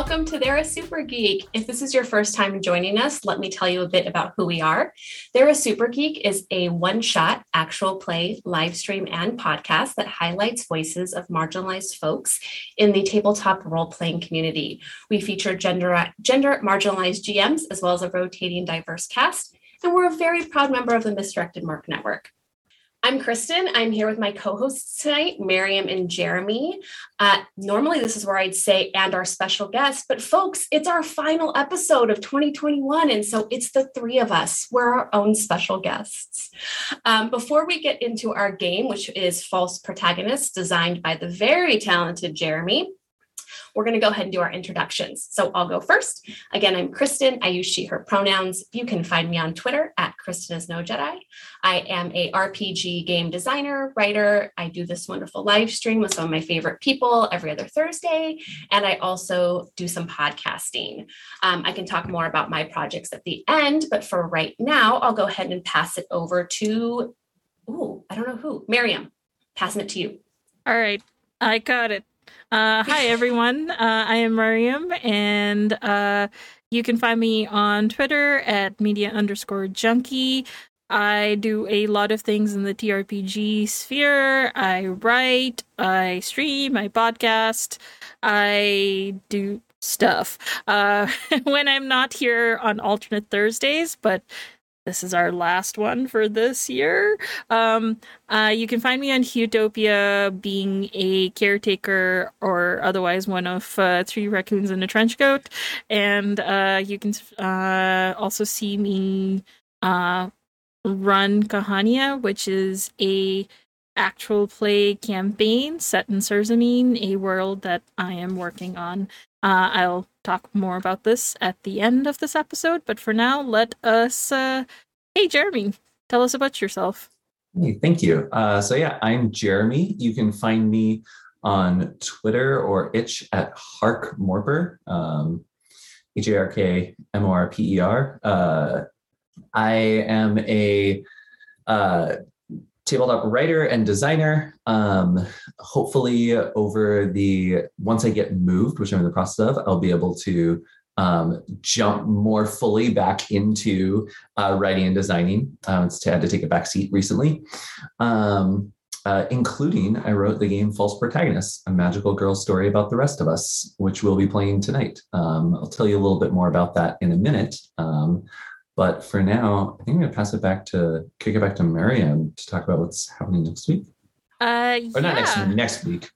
welcome to They're a Super Geek. If this is your first time joining us, let me tell you a bit about who we are. They're a Super Geek is a one shot actual play, live stream, and podcast that highlights voices of marginalized folks in the tabletop role playing community. We feature gender, gender marginalized GMs as well as a rotating diverse cast, and we're a very proud member of the Misdirected Mark Network. I'm Kristen. I'm here with my co hosts tonight, Miriam and Jeremy. Uh, normally, this is where I'd say, and our special guest, but folks, it's our final episode of 2021. And so it's the three of us. We're our own special guests. Um, before we get into our game, which is False Protagonists, designed by the very talented Jeremy, we're going to go ahead and do our introductions. So I'll go first. Again, I'm Kristen. I use she, her pronouns. You can find me on Twitter at Kristen is no Jedi. I am a RPG game designer, writer. I do this wonderful live stream with some of my favorite people every other Thursday. And I also do some podcasting. Um, I can talk more about my projects at the end, but for right now, I'll go ahead and pass it over to, oh, I don't know who, Miriam, passing it to you. All right. I got it. Uh, hi, everyone. Uh, I am Miriam, and uh, you can find me on Twitter at media underscore junkie. I do a lot of things in the TRPG sphere. I write, I stream, I podcast, I do stuff uh, when I'm not here on alternate Thursdays, but this is our last one for this year. Um, uh, you can find me on Utopia being a caretaker or otherwise one of uh, three raccoons in a trench coat. And uh, you can uh, also see me uh, run Kahania, which is a actual play campaign set in Surzamine, a world that I am working on. Uh, I'll talk more about this at the end of this episode, but for now, let us. Uh... Hey, Jeremy, tell us about yourself. Hey, thank you. Uh, so, yeah, I'm Jeremy. You can find me on Twitter or itch at Hark Morper, um, H A R K M O R P E R. Uh, am a uh, tabletop writer and designer. Um, hopefully, over the once I get moved, which I'm in the process of, I'll be able to um, jump more fully back into uh, writing and designing. Um, it's had to take a back seat recently. Um, uh, including I wrote the game False Protagonists, a magical girl story about the rest of us, which we'll be playing tonight. Um, I'll tell you a little bit more about that in a minute. But for now, I think I'm going to pass it back to kick it back to Miriam to talk about what's happening next week. Uh, yeah. or not next week, next week.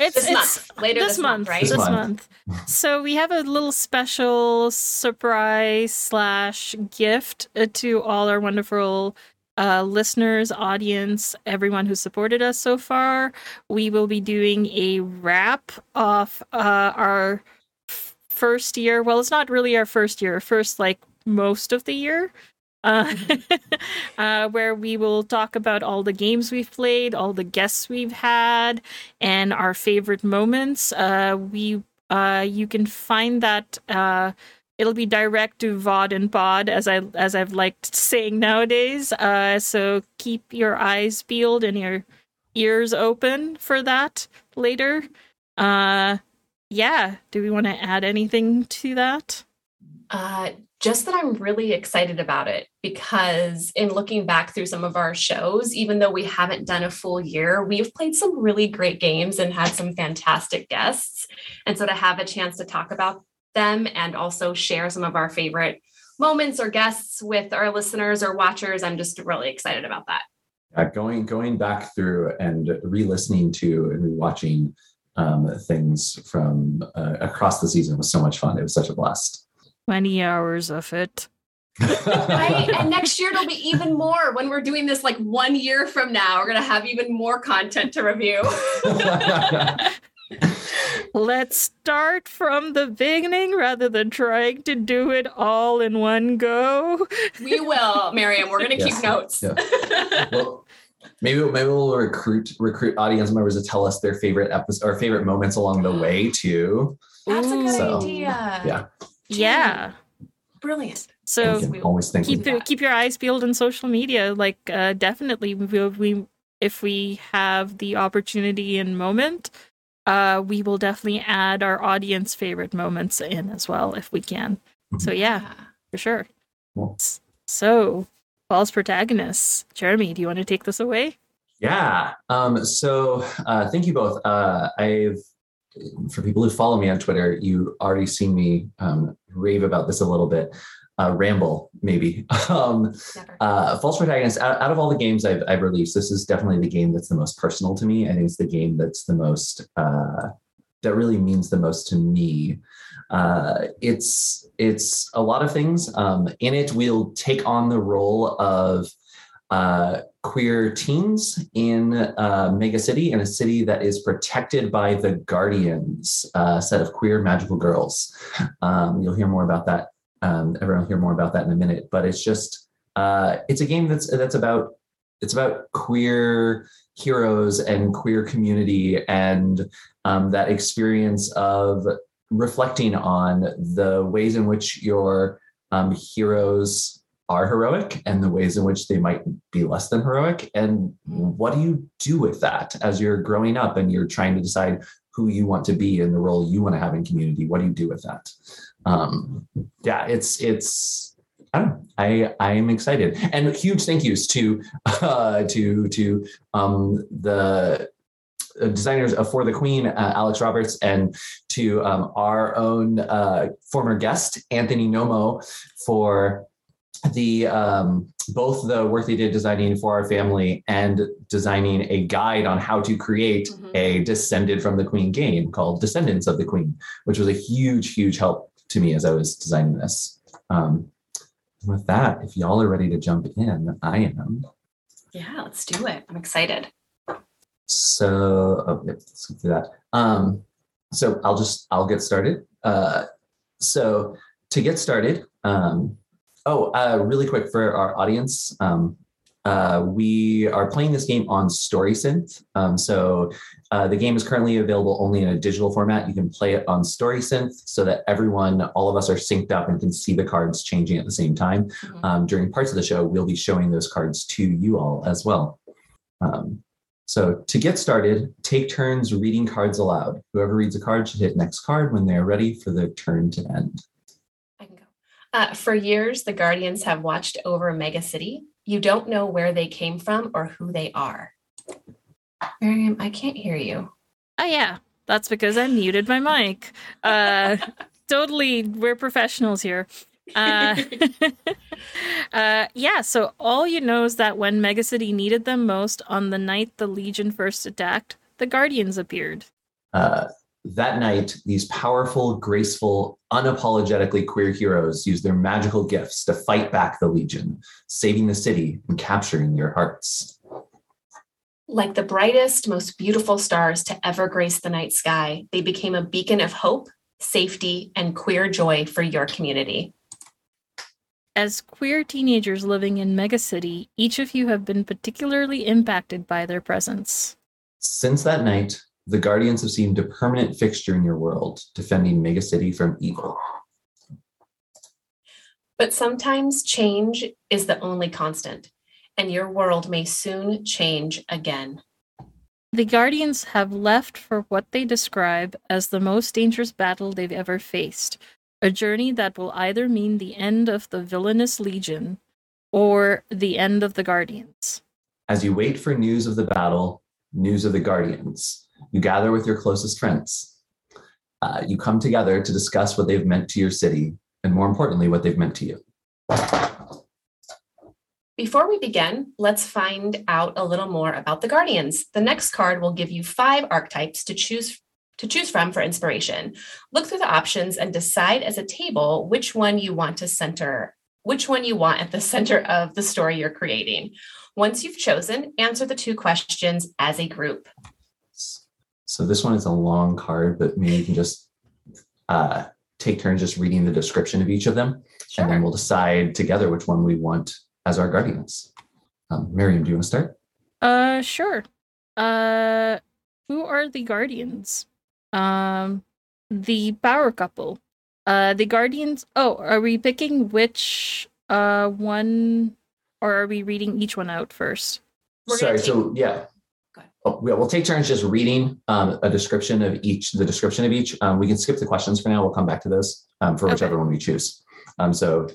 It's this it's month. later this, this month, month, right? This, month. month. so we have a little special surprise slash gift uh, to all our wonderful uh, listeners, audience, everyone who supported us so far. We will be doing a wrap of uh, our first year. Well, it's not really our first year. First, like most of the year. Uh, uh, where we will talk about all the games we've played, all the guests we've had, and our favorite moments. Uh, we uh, you can find that uh, it'll be direct to VOD and Pod, as I as I've liked saying nowadays. Uh, so keep your eyes peeled and your ears open for that later. Uh, yeah. Do we want to add anything to that? Just that I'm really excited about it because in looking back through some of our shows, even though we haven't done a full year, we've played some really great games and had some fantastic guests. And so to have a chance to talk about them and also share some of our favorite moments or guests with our listeners or watchers, I'm just really excited about that. Yeah, going going back through and re-listening to and rewatching um, things from uh, across the season was so much fun. It was such a blast. 20 hours of it. right? And next year it'll be even more when we're doing this like one year from now. We're going to have even more content to review. Let's start from the beginning rather than trying to do it all in one go. We will, Miriam. We're going to yes. keep notes. Yeah. Well, maybe maybe we'll recruit recruit audience members to tell us their favorite episode or favorite moments along the mm. way too. That's a good so, idea. Yeah. Yeah. Brilliant. So always think keep your, keep your eyes peeled on social media. Like uh, definitely, we, we if we have the opportunity and moment, uh, we will definitely add our audience favorite moments in as well if we can. So yeah, for sure. Cool. So, false protagonists. Jeremy, do you want to take this away? Yeah. Um, so uh, thank you both. Uh, I've for people who follow me on Twitter, you already seen me um, rave about this a little bit. Uh, ramble, maybe. um, uh, False Protagonist, out, out of all the games I've, I've released, this is definitely the game that's the most personal to me. I think it's the game that's the most, uh, that really means the most to me. Uh, it's it's a lot of things. Um, in it, we'll take on the role of uh, queer teens in uh, Mega City, in a city that is protected by the Guardians, a set of queer magical girls. Um, you'll hear more about that. Um, everyone will hear more about that in a minute. But it's just uh, it's a game that's that's about it's about queer heroes and queer community and um, that experience of reflecting on the ways in which your um, heroes are heroic and the ways in which they might be less than heroic. And what do you do with that as you're growing up and you're trying to decide who you want to be and the role you want to have in community? What do you do with that? Um, yeah it's it's I. I am excited, and huge thank yous to uh, to to um, the uh, designers For the Queen, uh, Alex Roberts, and to um, our own uh, former guest Anthony Nomo for the um, both the work they did designing for our family and designing a guide on how to create Mhm. a descended from the Queen game called Descendants of the Queen, which was a huge huge help to me as I was designing this. Um, with that, if y'all are ready to jump in, I am. Yeah, let's do it. I'm excited. So oh, yep, let's do that. Um, so I'll just I'll get started. Uh, so to get started, um, oh, uh, really quick for our audience, um, uh, we are playing this game on StorySynth. Um, so uh, the game is currently available only in a digital format. You can play it on StorySynth so that everyone, all of us, are synced up and can see the cards changing at the same time. Mhm. Um, during parts of the show, we'll be showing those cards to you all as well. Um, so to get started, take turns reading cards aloud. Whoever reads a card should hit next card when they are ready for the turn to end. I can go. Uh, for years, the Guardians have watched over Mega City. You don't know where they came from or who they are. Miriam, I can't hear you. Oh yeah, that's because I muted my mic. Uh, totally, we're professionals here. Uh, uh, yeah, so all you know is that when Megacity needed them most, on the night the Legion first attacked, the Guardians appeared. Uh, that night, these powerful, graceful, unapologetically queer heroes used their magical gifts to fight back the Legion, saving the city and capturing your hearts. Like the brightest, most beautiful stars to ever grace the night sky, they became a beacon of hope, safety, and queer joy for your community. As queer teenagers living in Megacity, each of you have been particularly impacted by their presence. Since that night, the Guardians have seemed a permanent fixture in your world, defending Megacity from evil. But sometimes change is the only constant, and your world may soon change again. The Guardians have left for what they describe as the most dangerous battle they've ever faced, a journey that will either mean the end of the villainous Legion or the end of the Guardians. As you wait for news of the battle, news of the Guardians, you gather with your closest friends. Uh, you come together to discuss what they've meant to your city, and more importantly, what they've meant to you. Before we begin, let's find out a little more about the Guardians. The next card will give you five archetypes to choose to choose from for inspiration. Look through the options and decide as a table which one you want to center, which one you want at the center of the story you're creating. Once you've chosen, answer the two questions as a group. So this one is a long card, but maybe you can just uh, take turns just reading the description of each of them, and then we'll decide together which one we want as our guardians. Um, Miriam, do you want to start? Uh sure. Uh who are the Guardians? Um the power couple. Uh the Guardians Oh, are we picking which uh one or are we reading each one out first? We're Sorry. gonna So yeah. Oh, we'll take turns just reading um, a description of each, the description of each. Um, we can skip the questions for now. We'll come back to those um, for whichever one we choose. Um, so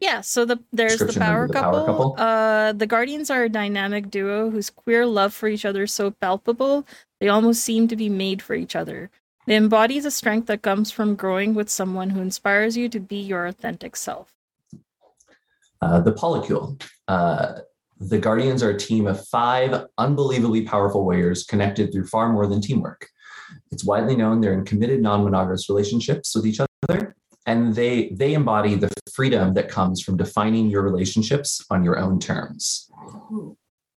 Yeah, so the there's the power, the couple. power couple. Uh the Guardians are a dynamic duo whose queer love for each other is so palpable, they almost seem to be made for each other. They embody the strength that comes from growing with someone who inspires you to be your authentic self. uh, the polycule. Uh, the Guardians are a team of five unbelievably powerful warriors connected through far more than teamwork. It's widely known they're in committed non-monogamous relationships with each other, and they they embody the freedom that comes from defining your relationships on your own terms.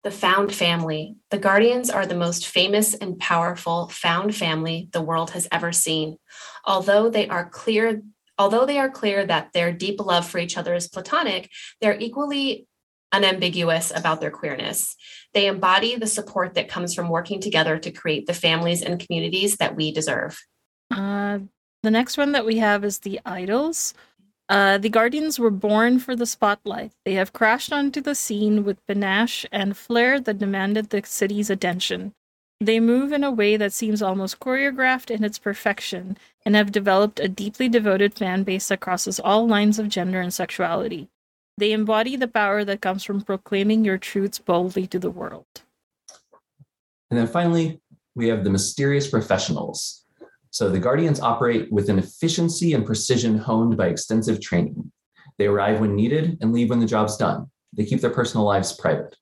The found family. The Guardians are the most famous and powerful found family the world has ever seen. Although they are clear, although they are clear that their deep love for each other is platonic, they're equally unambiguous about their queerness. They embody the support that comes from working together to create the families and communities that we deserve. Uh the next one that we have is the Idols. Uh, the Guardians were born for the spotlight. They have crashed onto the scene with panache and flair that demanded the city's attention. They move in a way that seems almost choreographed in its perfection and have developed a deeply devoted fan base that crosses all lines of gender and sexuality. They embody the power that comes from proclaiming your truths boldly to the world. And then finally, we have the mysterious professionals. So the Guardians operate with an efficiency and precision honed by extensive training. They arrive when needed and leave when the job's done. They keep their personal lives private.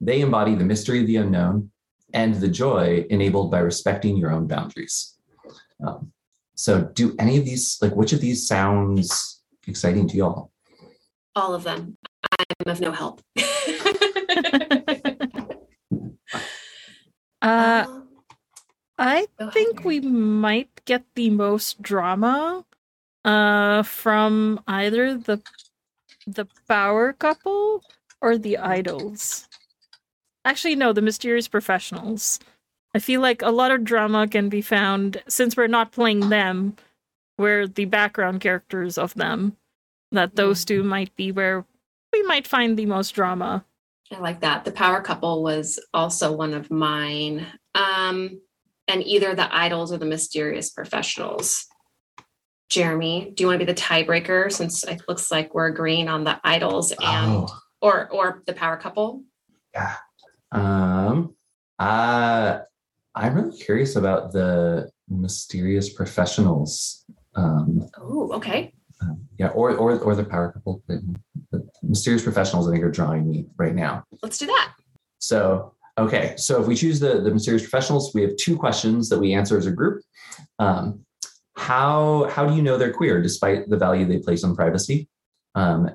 They embody the mystery of the unknown and the joy enabled by respecting your own boundaries. Um, so, do any of these, like, which of these sounds exciting to y'all? All of them. I'm of no help. Uh, Um, I think we might get the most drama uh from either the the power couple or the idols. Actually no, the mysterious professionals. I feel like a lot of drama can be found since we're not playing them, we're the background characters of them. That those two might be where we might find the most drama. I like that. The power couple was also one of mine. Um, and either the idols or the mysterious professionals. Jeremy, do you want to be the tiebreaker since it looks like we're agreeing on the idols and Oh, or or the power couple? yeah. Um, uh, I'm really curious about the mysterious professionals. Um, Oh, okay. Um, yeah, or or or the power couple. The, the mysterious professionals, I think, are drawing me right now. Let's do that. So, okay, so if we choose the the mysterious professionals, we have two questions that we answer as a group. Um, how how do you know they're queer despite the value they place on privacy? Um,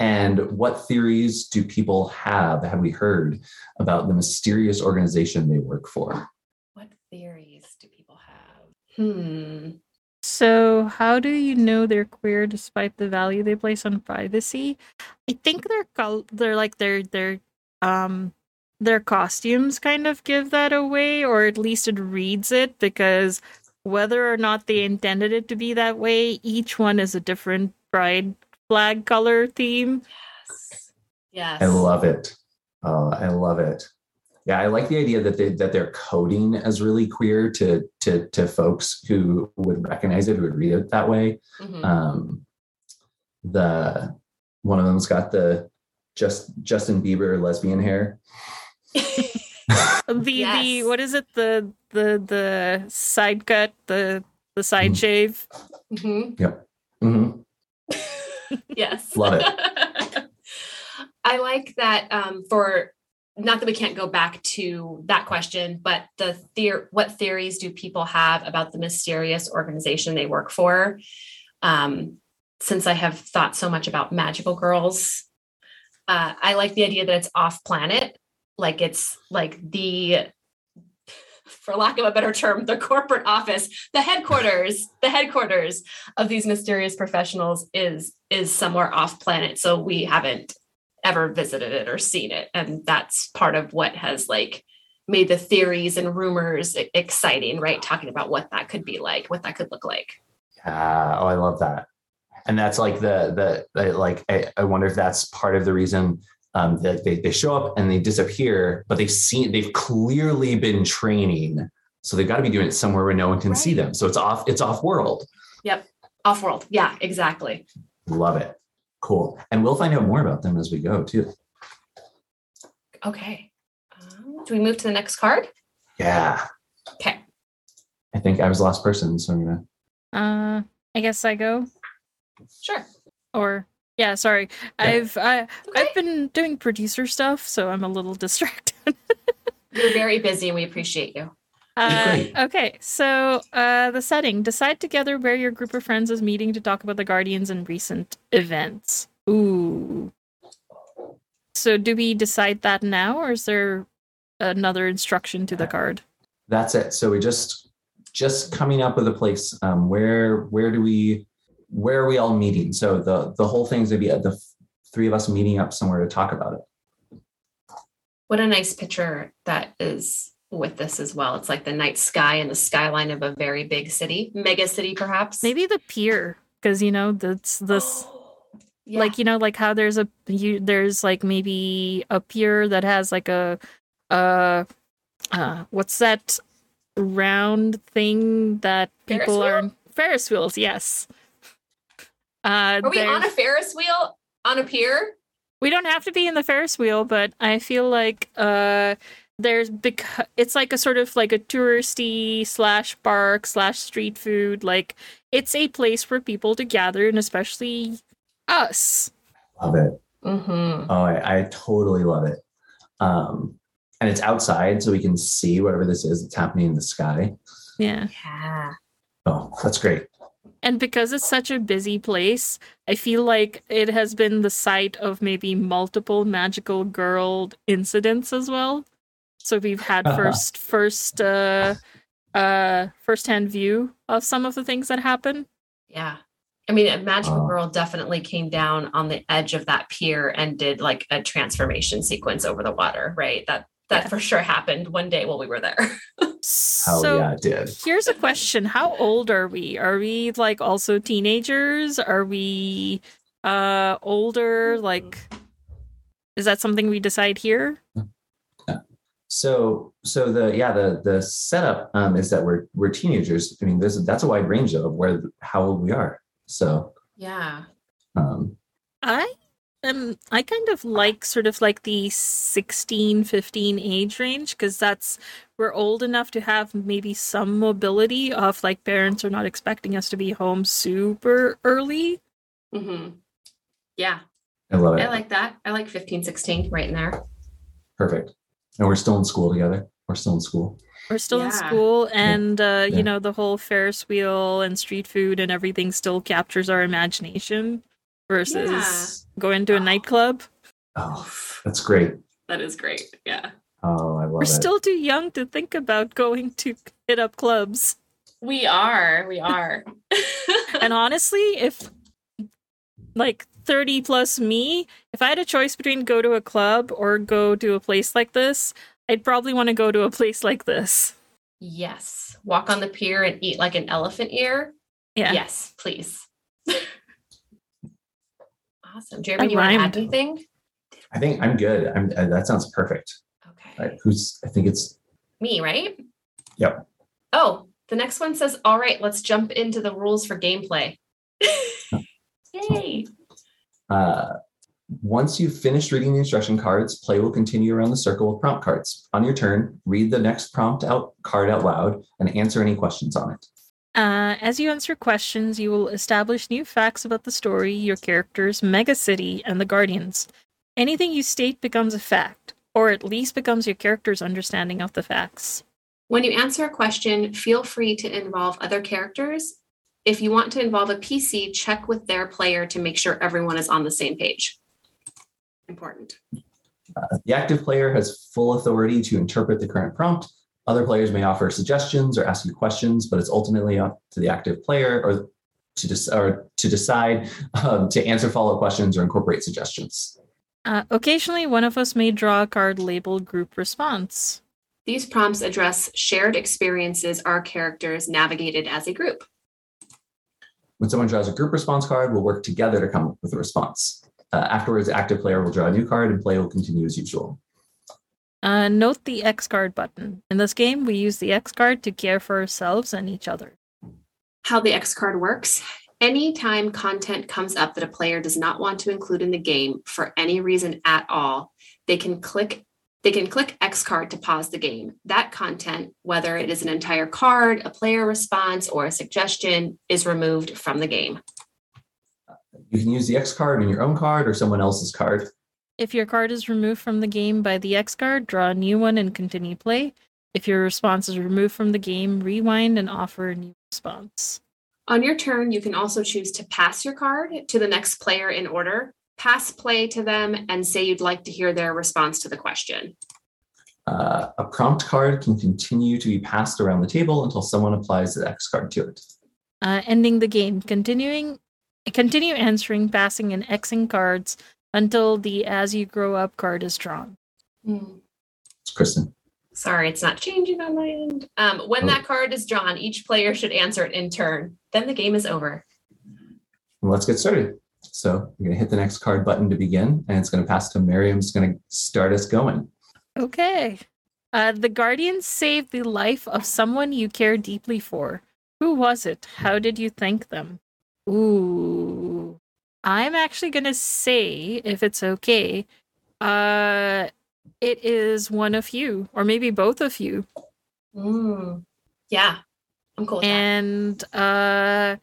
and what theories do people have? Have we heard about the mysterious organization they work for? What theories do people have? Hmm. So, how do you know they're queer despite the value they place on privacy? I think their col- they're like their their um their costumes kind of give that away or at least it reads it because whether or not they intended it to be that way, each one is a different pride flag color theme. Yes. Yes. I love it. Oh, I love it. Yeah, I like the idea that they that they're coding as really queer to to to folks who would recognize it, who would read it that way. Mhm. Um, the one of them's got the just Justin Bieber lesbian hair. The the what is it? The the the side cut, the the side Mhm. shave. Mhm. Mhm. yes. Love it. I like that um, for not that we can't go back to that question, but the theor- what theories do people have about the mysterious organization they work for? Um, since I have thought so much about magical girls, uh, I like the idea that it's off planet, like it's like the for lack of a better term, the corporate office, the headquarters, the headquarters of these mysterious professionals is is somewhere off planet. So we haven't ever visited it or seen it. And that's part of what has like made the theories and rumors exciting, right? Talking about what that could be like, what that could look like. Ah, oh, I love that. And that's like the the, the like I, I wonder if that's part of the reason um, they, they, they show up and they disappear, but they've seen they've clearly been training, so they've got to be doing it somewhere where no one can see them. So it's off it's off world. Yep off world. Yeah, exactly. Love it. Cool. And we'll find out more about them as we go too. Okay. Um, do we move to the next card? Yeah. Okay. I think I was the last person, so I'm gonna. Uh, I guess I go. Sure. Or yeah, sorry. Yeah. I've I, Okay. I've been doing producer stuff, so I'm a little distracted. You're very busy and we appreciate you. Uh, okay, so uh, the setting: decide together where your group of friends is meeting to talk about the Guardians and recent events. Ooh. So, do we decide that now, or is there another instruction to the card? That's it. So we just just coming up with a place. Um, where where do we where are we all meeting? So the the whole thing's gonna be at the f- three of us meeting up somewhere to talk about it. What a nice picture that is with this as well. It's like the night sky and the skyline of a very big city, mega city, perhaps. Maybe the pier, because you know that's this. Yeah. like you know like how there's a you there's like maybe a pier that has like a uh uh what's that round thing that people wheel? are in Ferris wheels yes uh Are we on a Ferris wheel on a pier? we don't have to be in the Ferris wheel but I feel like uh there's because it's like a sort of like a touristy slash park slash street food like it's a place for people to gather and especially us Love it. Mm-hmm. Oh, I, I totally love it. Um, and it's outside, so we can see whatever this is that's happening in the sky. yeah Yeah. Oh, that's great. And because it's such a busy place, I feel like it has been the site of maybe multiple magical girl incidents as well. So we've had first first uh uh first hand view of some of the things that happen. Yeah. I mean, a magical Oh. girl definitely came down on the edge of that pier and did like a transformation sequence over the water, right? That that Yeah. for sure happened one day while we were there. Hell so yeah, it did. here's a question. How old are we? Are we like also teenagers? Are we uh older? Like is that something we decide here? So, so the yeah the the setup um, is that we're we're teenagers. I mean, this that's a wide range of where how old we are. So, yeah. um, I am I kind of like sort of like the 16 15 age range because that's we're old enough to have maybe some mobility of like parents are not expecting us to be home super early. Mm-hmm. Yeah. I love it. I like that. I like 15, 16 right in there. Perfect. And we're still in school together. We're still in school. We're still in school and uh Yeah. you know the whole Ferris wheel and street food and everything still captures our imagination versus going to a nightclub. Oh, that's great. That is great. Yeah. Oh, I love We're it. still too young to think about going to hit up clubs. We are. We are. And honestly, if like 30 plus me, if I had a choice between go to a club or go to a place like this, I'd probably want to go to a place like this. yes. Walk on the pier and eat like an elephant ear. Yeah. Yes, please. awesome. Jeremy, I you want to add anything? I think I'm good. I'm uh, that sounds perfect. Okay. All right, who's? I think it's Me, right? Yep. Oh, the next one says, all right, let's jump into the rules for gameplay. Yay. Uh, once you've finished reading the instruction cards, play will continue around the circle with prompt cards. On your turn, read the next prompt out card out loud and answer any questions on it. Uh, as you answer questions, you will establish new facts about the story, your characters, Mega City, and the Guardians. Anything you state becomes a fact, or at least becomes your character's understanding of the facts. When you answer a question, feel free to involve other characters. If you want to involve a PC, check with their player to make sure everyone is on the same page. Important. The active player has full authority to interpret the current prompt. Other players may offer suggestions or ask you questions, but it's ultimately up to the active player or to, des- or to decide um, to answer follow-up questions or incorporate suggestions. Uh, occasionally, one of us may draw a card labeled Group Response. These prompts address shared experiences our characters navigated as a group. When someone draws a group response card, we'll work together to come up with a response. Uh, afterwards, active player will draw a new card and play will continue as usual. Uh, note the X card button. In this game, we use the X card to care for ourselves and each other. How the X card works. Anytime content comes up that a player does not want to include in the game for any reason at all, they can click they can click X card to pause the game. That content, whether it is an entire card, a player response, or a suggestion, is removed from the game. You can use the X card on your own card or someone else's card. If your card is removed from the game by the X card, draw a new one and continue play. If your response is removed from the game, rewind and offer a new response. On your turn, you can also choose to pass your card to the next player in order, pass play to them, and say you'd like to hear their response to the question. Uh, a prompt card can continue to be passed around the table until someone applies the X card to it. Uh, ending the game. Continuing, continue answering, passing, and Xing cards until the As You Grow Up card is drawn. Hmm. It's Kristen. Sorry, it's not changing on my end. Um, when Oh. that card is drawn, each player should answer it in turn. Then the game is over. Let's get started. So I'm going to hit the next card button to begin, and it's going to pass to Miriam's going to start us going. Okay. Uh, the Guardians saved the life of someone you care deeply for. Who was it? How did you thank them? Ooh. I'm actually going to say, if it's okay, uh, it is one of you, or maybe both of you. Mm. Yeah, I'm cool with that. and uh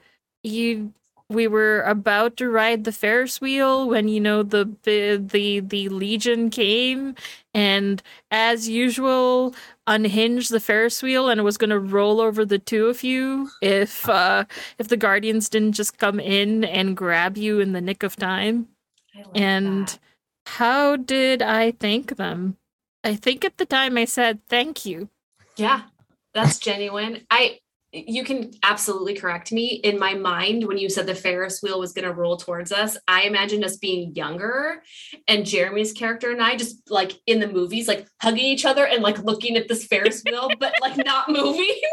you we were about to ride the ferris wheel when you know the the the, legion came and as usual unhinged the ferris wheel and it was going to roll over the two of you if uh if the guardians didn't just come in and grab you in the nick of time and that. how did i thank them i think at the time i said thank you yeah, that's genuine. I you can absolutely correct me. In my mind, when you said the Ferris wheel was going to roll towards us, I imagined us being younger and Jeremy's character and I just like in the movies, like hugging each other and like looking at this Ferris wheel, but like not moving.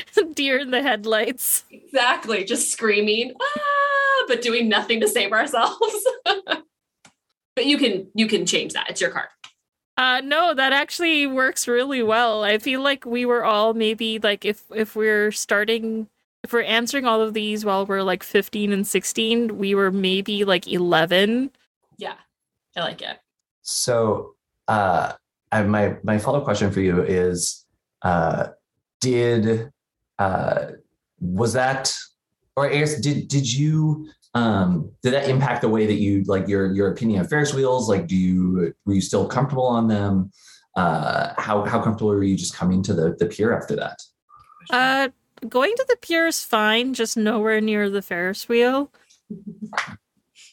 deer in the headlights exactly. Just screaming, ah, but doing nothing to save ourselves. but you can you can change that. It's your card. Uh no, that actually works really well. I feel like we were all maybe like if if we're starting if we're answering all of these while we're like 15 and 16, we were maybe like 11. Yeah. I like it. So, uh, I, my my follow up question for you is: uh, Did uh, was that, or I guess did did you um, did that impact the way that you like your your opinion of Ferris wheels? Like, do you were you still comfortable on them? Uh, how how comfortable were you just coming to the the pier after that? Uh going to the pier is fine, just nowhere near the Ferris wheel.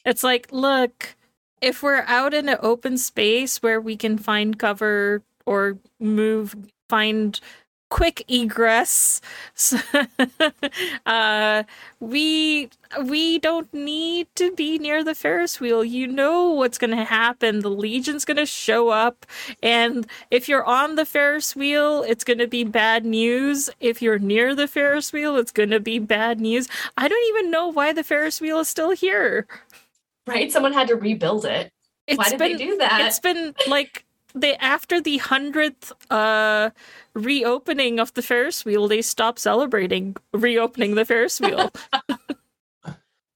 It's like, look, if we're out in an open space where we can find cover or move, find quick egress, uh, we we don't need to be near the Ferris wheel. You know what's going to happen. The Legion's going to show up, and if you're on the Ferris wheel, it's going to be bad news. If you're near the Ferris wheel, it's going to be bad news. I don't even know why the Ferris wheel is still here. Right? Someone had to rebuild it. It's Why did been they do that? it's been like they after the hundredth uh reopening of the Ferris wheel, they stopped celebrating reopening the Ferris wheel.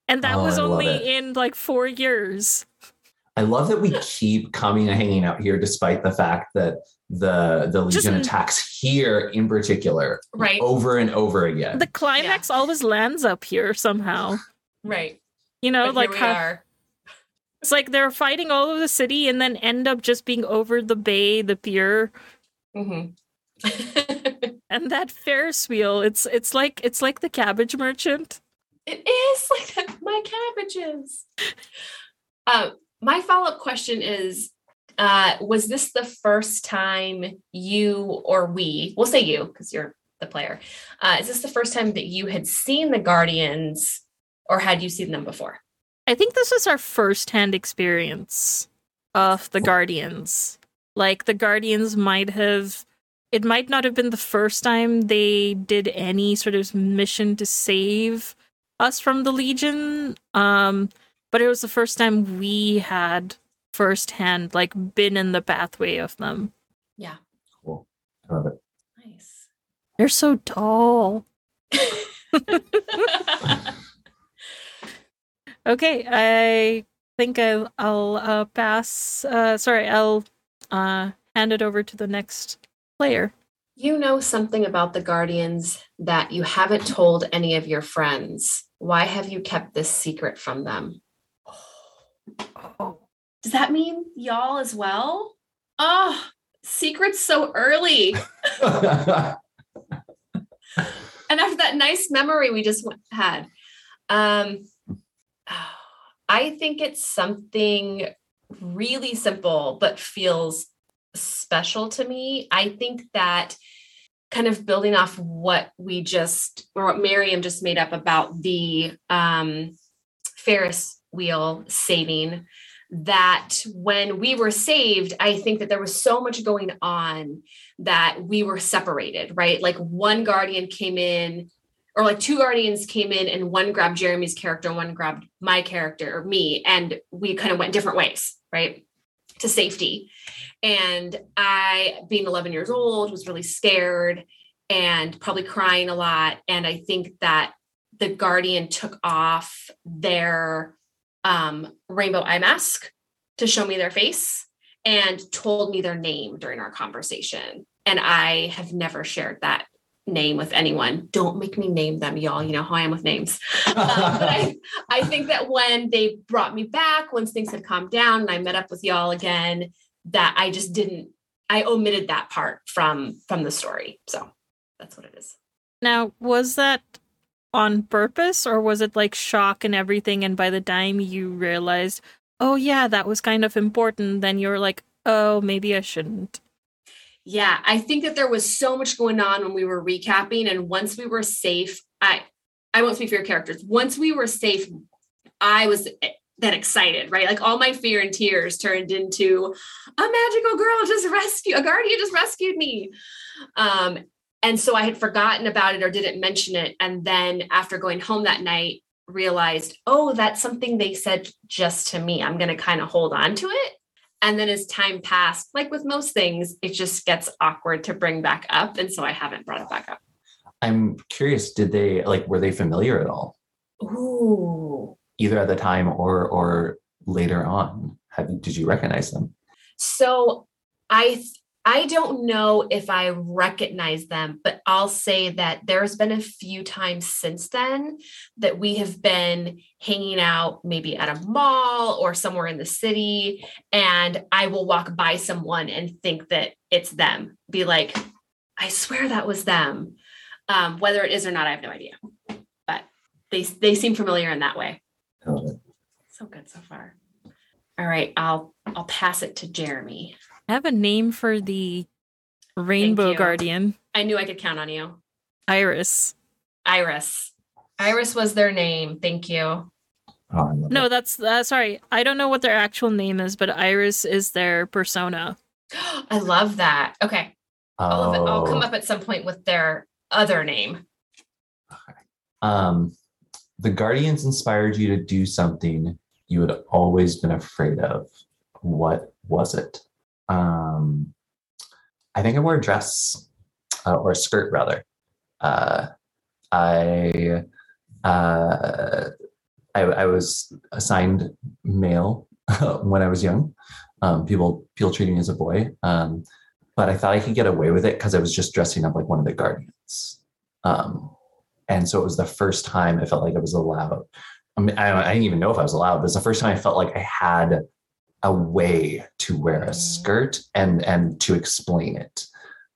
and that Oh, was I only in like four years. I love that we keep coming and hanging out here, despite the fact that the the Legion n- attacks here in particular right. over and over again. The climax always lands up here somehow. Right. You know, But like here we how are. It's like they're fighting all over the city and then end up just being over the bay, the pier, hmm and that Ferris wheel. It's it's like it's like the cabbage merchant. it is like that, my cabbages. Um, my follow up question is uh, Was this the first time you or we, we'll say you because you're the player, uh, is this the first time that you had seen the Guardians or had you seen them before? I think this was our first hand experience of the Guardians. Like the Guardians might have it might not have been the first time they did any sort of mission to save us from the Legion. Um, but it was the first time we had firsthand like been in the pathway of them. Yeah. Cool. I love it. Nice. They're so tall. Okay, I think I'll, I'll uh, pass. Uh, sorry, I'll uh, hand it over to the next player. you know something about the Guardians that you haven't told any of your friends. Why have you kept this secret from them? Oh, Does that mean y'all as well? Oh, secrets so early. and after that nice memory we just had um i think it's something really simple but feels special to me i think that kind of building off what we just or what miriam just made up about the um ferris wheel saving that when we were saved i think that there was so much going on that we were separated, right? Like one guardian came in, or like two guardians came in, and one grabbed Jeremy's character, one grabbed my character or me, and we kind of went different ways, right? To safety. And I, being 11 years old, was really scared and probably crying a lot. And I think that the guardian took off their um, rainbow eye mask to show me their face and told me their name during our conversation. And I have never shared that name with anyone. Don't make me name them, y'all. You know how I am with names. Um, but I, I think that when they brought me back, once things had calmed down and I met up with y'all again, that I just didn't, I omitted that part from from the story. So that's what it is. Now, was that on purpose or was it like shock and everything? And by the time you realized, oh, yeah, that was kind of important, then you're like, oh, maybe I shouldn't. Yeah, I think that there was so much going on when we were recapping, and once we were safe, I I won't speak for your characters. Once we were safe, I was eh, then excited, right? Like all my fear and tears turned into a magical girl just rescued, a guardian just rescued me. Um, and so I had forgotten about it or didn't mention it. And then after going home that night, realized, oh, that's something they said just to me. I'm going to kind of hold on to it. And then as time passed, like with most things, it just gets awkward to bring back up. And so I haven't brought it back up. I'm curious, did they like were they familiar at all? Ooh. Either at the time or or later on? Have you, did you recognize them? So I I don't know if I recognize them, but I'll say that there's been a few times since then that we have been hanging out maybe at a mall or somewhere in the city and I will walk by someone and think that it's them. Be like, I swear that was them. Um, whether it is or not, I have no idea. But they they seem familiar in that way. I love it. So good so far. All right, I'll I'll pass it to Jeremy. I have a name for the Rainbow. Guardian, I knew I could count on you. Iris. Iris. Iris was their name. Thank you. Oh, No, it. that's uh, sorry. I don't know what their actual name is, but Iris is their persona. I love that. Okay. I'll, have it- I'll come Oh. up at some point with their other name. Um, the Guardians inspired you to do something you had always been afraid of. What was it? Um, I think I wore a dress uh, or a skirt, rather. Uh, I, uh, I I was assigned male when I was young. Um, people people treated me as a boy, um, but I thought I could get away with it because I was just dressing up like one of the Guardians. Um, and so it was the first time I felt like I was allowed. I, mean, I, I didn't even know if I was allowed, but it's the first time I felt like I had a way to wear a Mm. skirt and and to explain it.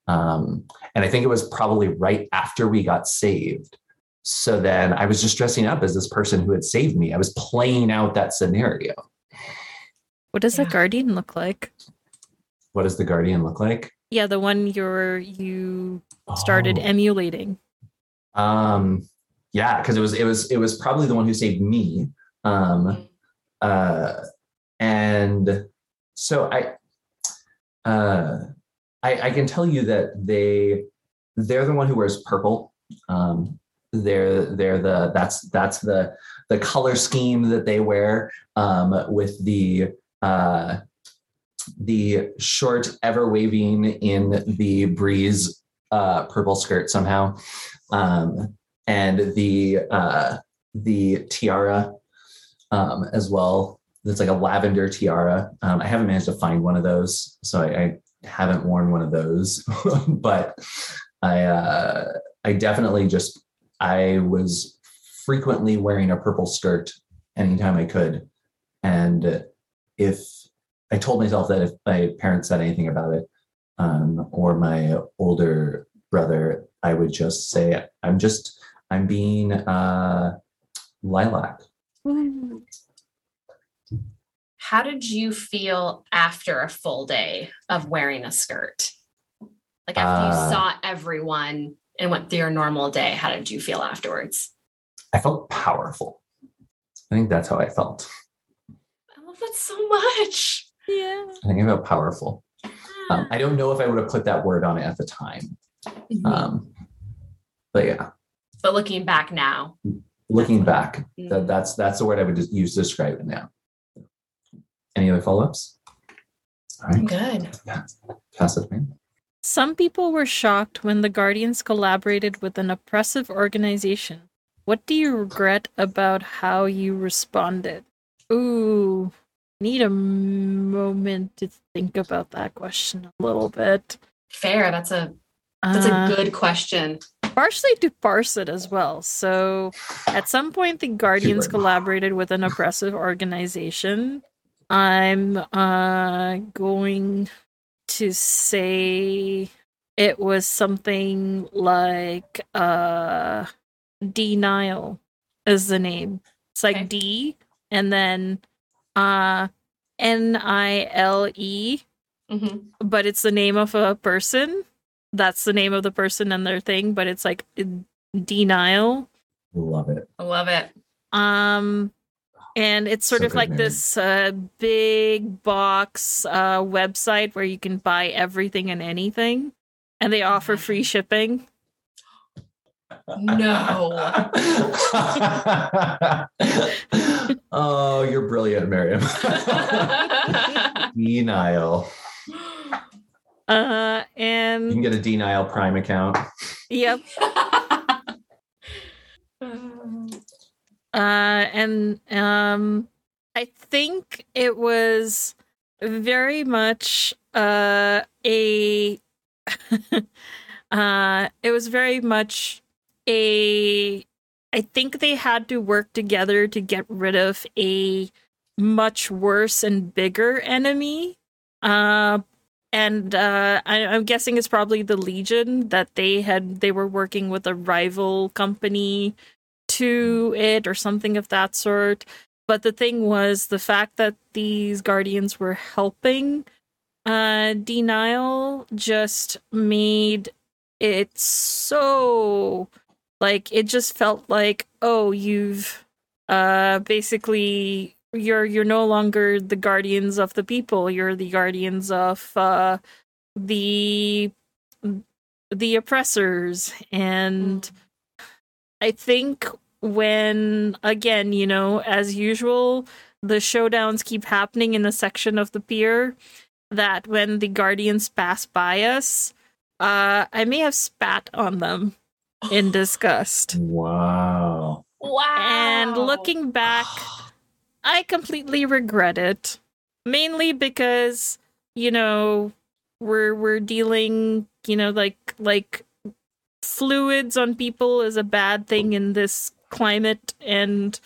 Um, and I think it was probably right after we got saved. So then I was just dressing up as this person who had saved me. I was playing out that scenario. What does a Yeah. guardian look like? What does the guardian look like? Yeah, the one you're you started Oh. emulating. Um, yeah, because it was it was it was probably the one who saved me. Um, uh, and so I, uh, I, I can tell you that they they're the one who wears purple. Um, they're they're the that's that's the the color scheme that they wear um, with the uh, the short ever waving in the breeze uh, purple skirt somehow um, and the uh, the tiara um, as well it's like a lavender tiara. Um, i haven't managed to find one of those so i, I haven't worn one of those but i uh, i definitely just i was frequently wearing a purple skirt anytime i could. And if I told myself that if my parents said anything about it, um, or my older brother, I would just say, "I'm just, I'm being uh, lilac." How did you feel after a full day of wearing a skirt? Like after Uh, you saw everyone and went through your normal day, how did you feel afterwards? I felt powerful. I think that's how I felt. I love that so much. Yeah. I think I felt powerful. Um, I don't know if I would have put that word on it at the time, Mhm. um, but yeah, but looking back now, looking back, mm, that, that's that's the word I would just use to describe it now. Any other follow ups? All I'm good. pass it. Man. Some people were shocked when the Guardians collaborated with an oppressive organization. What do you regret about how you responded? Ooh, need a moment to think about that question a little bit. Fair. That's a that's Uh, a good question. partially to parse it as well. So, at some point, the Guardians collaborated with an oppressive organization. I'm uh, going to say it was something like uh, denial is the name. It's like Okay. D and then uh, N I L E Mhm. but it's the name of a person. That's the name of the person and their thing, but it's like denial. Love it. I love it. Um and it's sort So of like Mary. this uh, big box uh, website where you can buy everything and anything, and they offer free shipping. No. oh, you're brilliant, Miriam. denial. Uh, and You can get a denial Prime account. yep, uh, and um, I think it was very much uh, a. uh, it was very much a. I think they had to work together to get rid of a much worse and bigger enemy. Uh, and uh, I, I'm guessing it's probably the Legion that they had. They were working with a rival company to it or something of that sort. But the thing was the fact that these guardians were helping uh denial just made it so like it just felt like oh you've uh basically you're you're no longer the guardians of the people. You're the guardians of uh the the oppressors. And I think when again, you know, as usual, the showdowns keep happening in the section of the pier that when the guardians pass by us, uh I may have spat on them in disgust. Wow. wow. And looking back, I completely regret it. Mainly because, you know, we're we're dealing, you know, like like fluids on people is a bad thing in this climate and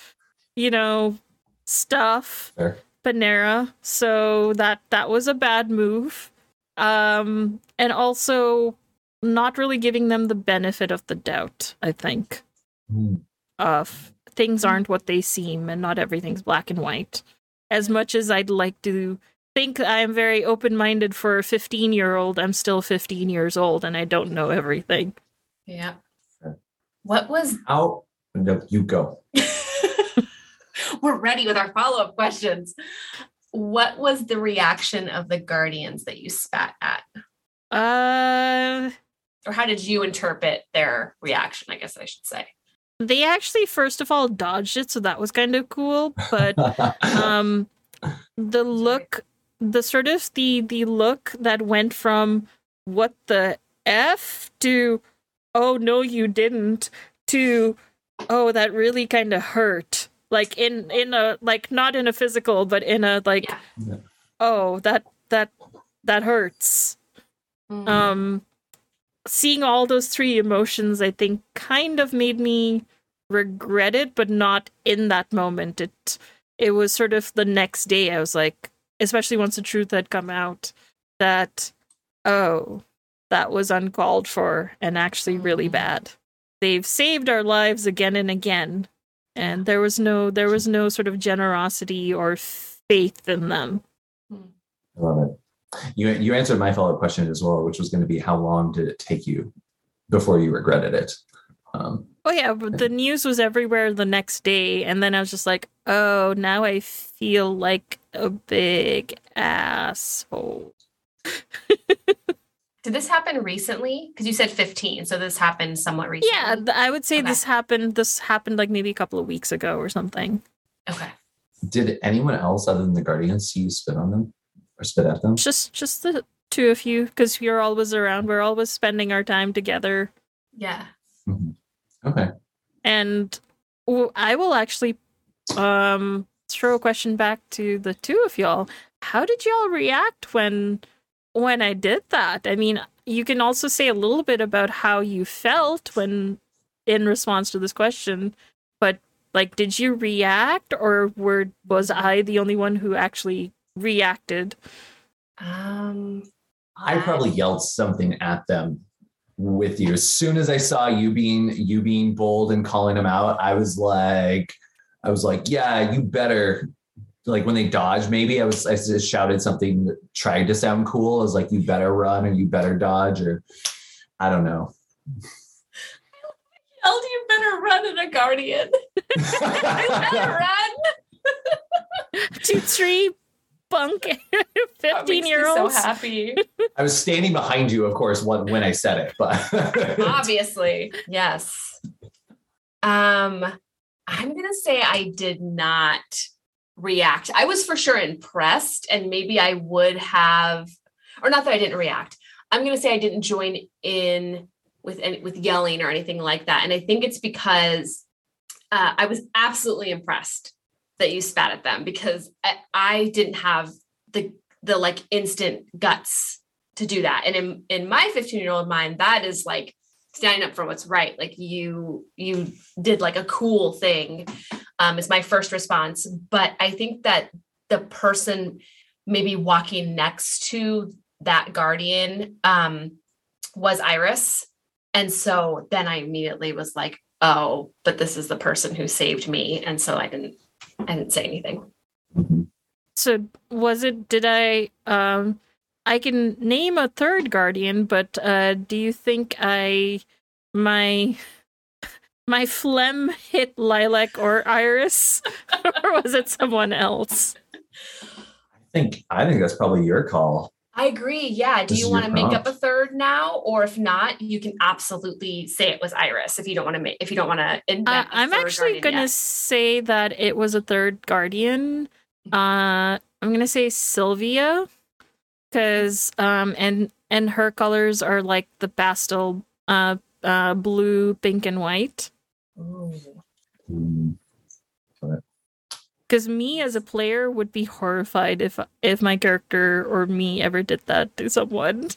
you know stuff Fair. Panera. So that that was a bad move. Um and also not really giving them the benefit of the doubt, I think Hmm. of things aren't what they seem and not everything's black and white. As much as I'd like to think I am very open minded for a 15 year old, I'm still 15 years old and I don't know everything. yeah. What was How? No, you go. we're ready with our follow-up questions. What was the reaction of the guardians that you spat at? Uh, Or how did you interpret their reaction? I guess I should say. they actually first of all dodged it, so that was kind of cool. But um, the look, the sort of the the look that went from what the f to oh no you didn't to oh that really kind of hurt like in in a like not in a physical but in a like Yeah. oh that that that hurts Mm. um seeing all those three emotions i think kind of made me regret it but not in that moment it it was sort of the next day i was like especially once the truth had come out that oh that was uncalled for and actually really Mhm. bad they've saved our lives again and again and there was no there was no sort of generosity or faith in them I love it. You you answered my follow up question as well, which was going to be how long did it take you before you regretted it? Um, Oh yeah, the news was everywhere the next day, and then I was just like, "Oh, now I feel like a big asshole." Did this happen recently? Because you said 15, so this happened somewhat recently. Yeah, I would say Okay. this happened. This happened like maybe a couple of weeks ago or something. Okay. did anyone else other than the Guardians see you spit on them or spit at them? Just, just the two of you, because you're always around. We're always spending our time together, Yeah. Mhm. Okay. and I will actually um throw a question back to the two of y'all. How did y'all react when when I did that? I mean, you can also say a little bit about how you felt when in response to this question, but like did you react or were was I the only one who actually reacted? Um, I probably yelled something at them with you. As soon as I saw you being you being bold and calling them out, I was like, I was like, yeah, you better. Like when they dodge, maybe I was I just shouted something that tried to sound cool. I was like, you better run or you better dodge or I don't know. Held you better run in a guardian. you better run. Two, three, bunk, That makes fifteen me year olds. So happy. I was standing behind you, of course, when, when I said it, but Obviously, yes. Um, I'm gonna say I did not react. I was for sure impressed, and maybe I would have, or not that I didn't react. I'm gonna say I didn't join in with with yelling or anything like that, and I think it's because uh, I was absolutely impressed that you spat at them because I, I didn't have the the like instant guts to do that, and in in my 15 year old mind, that is like standing up for what's right like you you did like a cool thing um is my first response but i think that the person maybe walking next to that guardian um was iris and so then i immediately was like oh but this is the person who saved me and so i didn't i didn't say anything. So was it? Did I? Um, I can name a third guardian, but uh, do you think I my my phlegm hit Lilac or Iris, or was it someone else? I think I think that's probably your call. I agree. Yeah. Do This you want to your make up a third now, or if not, you can absolutely say it was Iris. If you don't want to make, if you don't want to invent, Uh, a I'm actually gonna yet. say that it was a third guardian. Uh, I'm gonna say Sylvia, because um, and and her colors are like the pastel, uh, uh, blue, pink, and white. Ooh. Because me as a player would be horrified if if my character or me ever did that to someone.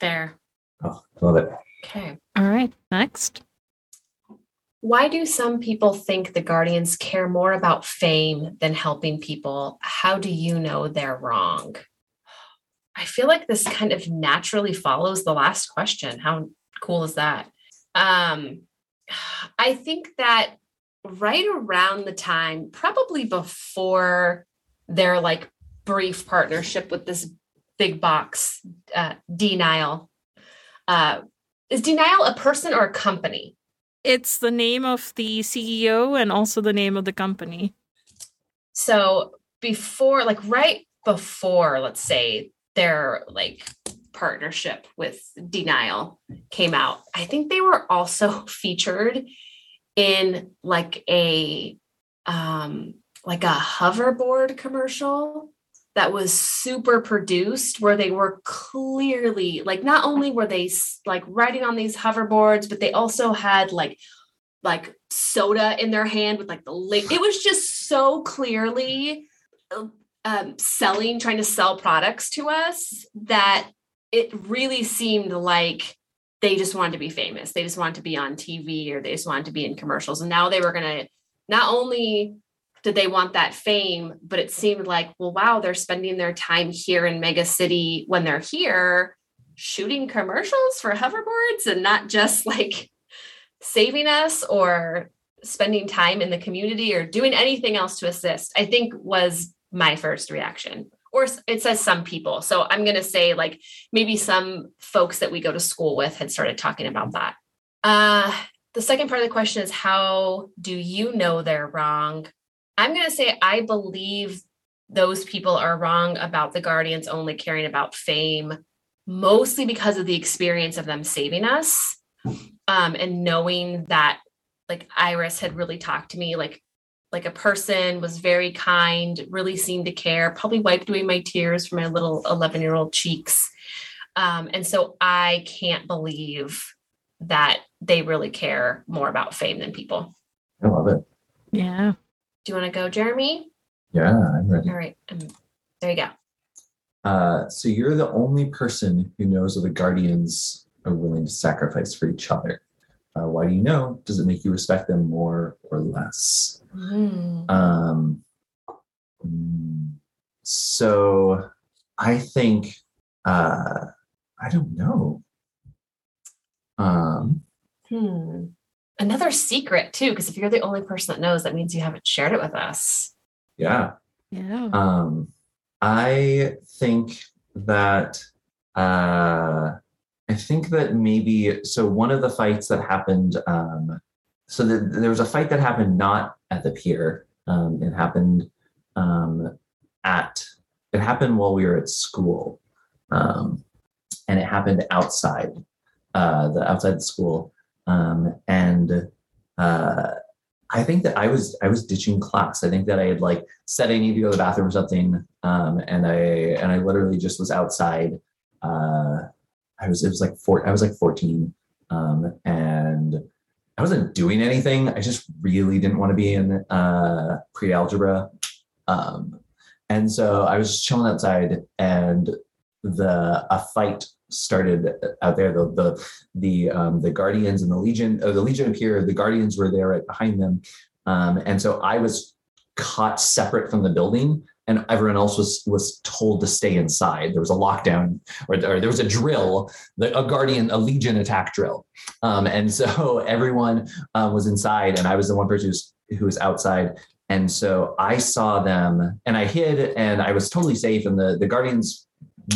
Fair. Oh, love it. Okay. All right, next. Why do some people think the guardians care more about fame than helping people? How do you know they're wrong? I feel like this kind of naturally follows the last question. How cool is that? Um, I think that right around the time, probably before their like brief partnership with this big box, uh, denial. Uh, is denial a person or a company? It's the name of the CEO and also the name of the company. So before, like right before, let's say their like partnership with Denial came out, I think they were also featured in like a um like a hoverboard commercial that was super produced where they were clearly like not only were they like riding on these hoverboards but they also had like like soda in their hand with like the lid. It was just so clearly um, selling, trying to sell products to us that it really seemed like they just wanted to be famous. They just wanted to be on TV or they just wanted to be in commercials. And now they were going to not only did they want that fame, but it seemed like, well, wow, they're spending their time here in Mega City when they're here shooting commercials for hoverboards and not just like saving us or spending time in the community or doing anything else to assist, I think was my first reaction. Or it says some people. So I'm going to say, like, maybe some folks that we go to school with had started talking about that. Uh, the second part of the question is how do you know they're wrong? I'm going to say, I believe those people are wrong about the Guardians only caring about fame, mostly because of the experience of them saving us um, and knowing that like Iris had really talked to me like like a person was very kind really seemed to care probably wiped away my tears from my little 11 year old cheeks. Um, and so i can't believe that they really care more about fame than people. I love it. Yeah. Do you want to go jeremy? Yeah i'm ready. All right um, there you go. Uh, so you're the only person who knows of the guardians are willing to sacrifice for each other uh, why do you know? Does it make you respect them more or less? Mm. Um, so I think, uh, I don't know. Um, hmm. Another secret, too, because if you're the only person that knows, that means you haven't shared it with us. Yeah. Yeah. Um, I think that uh, I think that maybe so. One of the fights that happened, um, so the, there was a fight that happened not at the pier. Um, it happened um, at it happened while we were at school, um, and it happened outside uh, the outside the school. Um, and uh, I think that I was I was ditching class. I think that I had like said I need to go to the bathroom or something, um, and I and I literally just was outside. Uh, I was it was like four I was like 14 um, and I wasn't doing anything. I just really didn't want to be in uh, pre-algebra. Um, and so I was chilling outside and the a fight started out there. The the the um, the Guardians and the Legion, uh, the Legion appeared. The Guardians were there right behind them, um, and so I was caught separate from the building and everyone else was was told to stay inside. There was a lockdown, or, or there was a drill, a guardian, a legion attack drill, um, and so everyone um, was inside, and I was the one person who's, who was outside. And so I saw them, and I hid, and I was totally safe. And the the guardians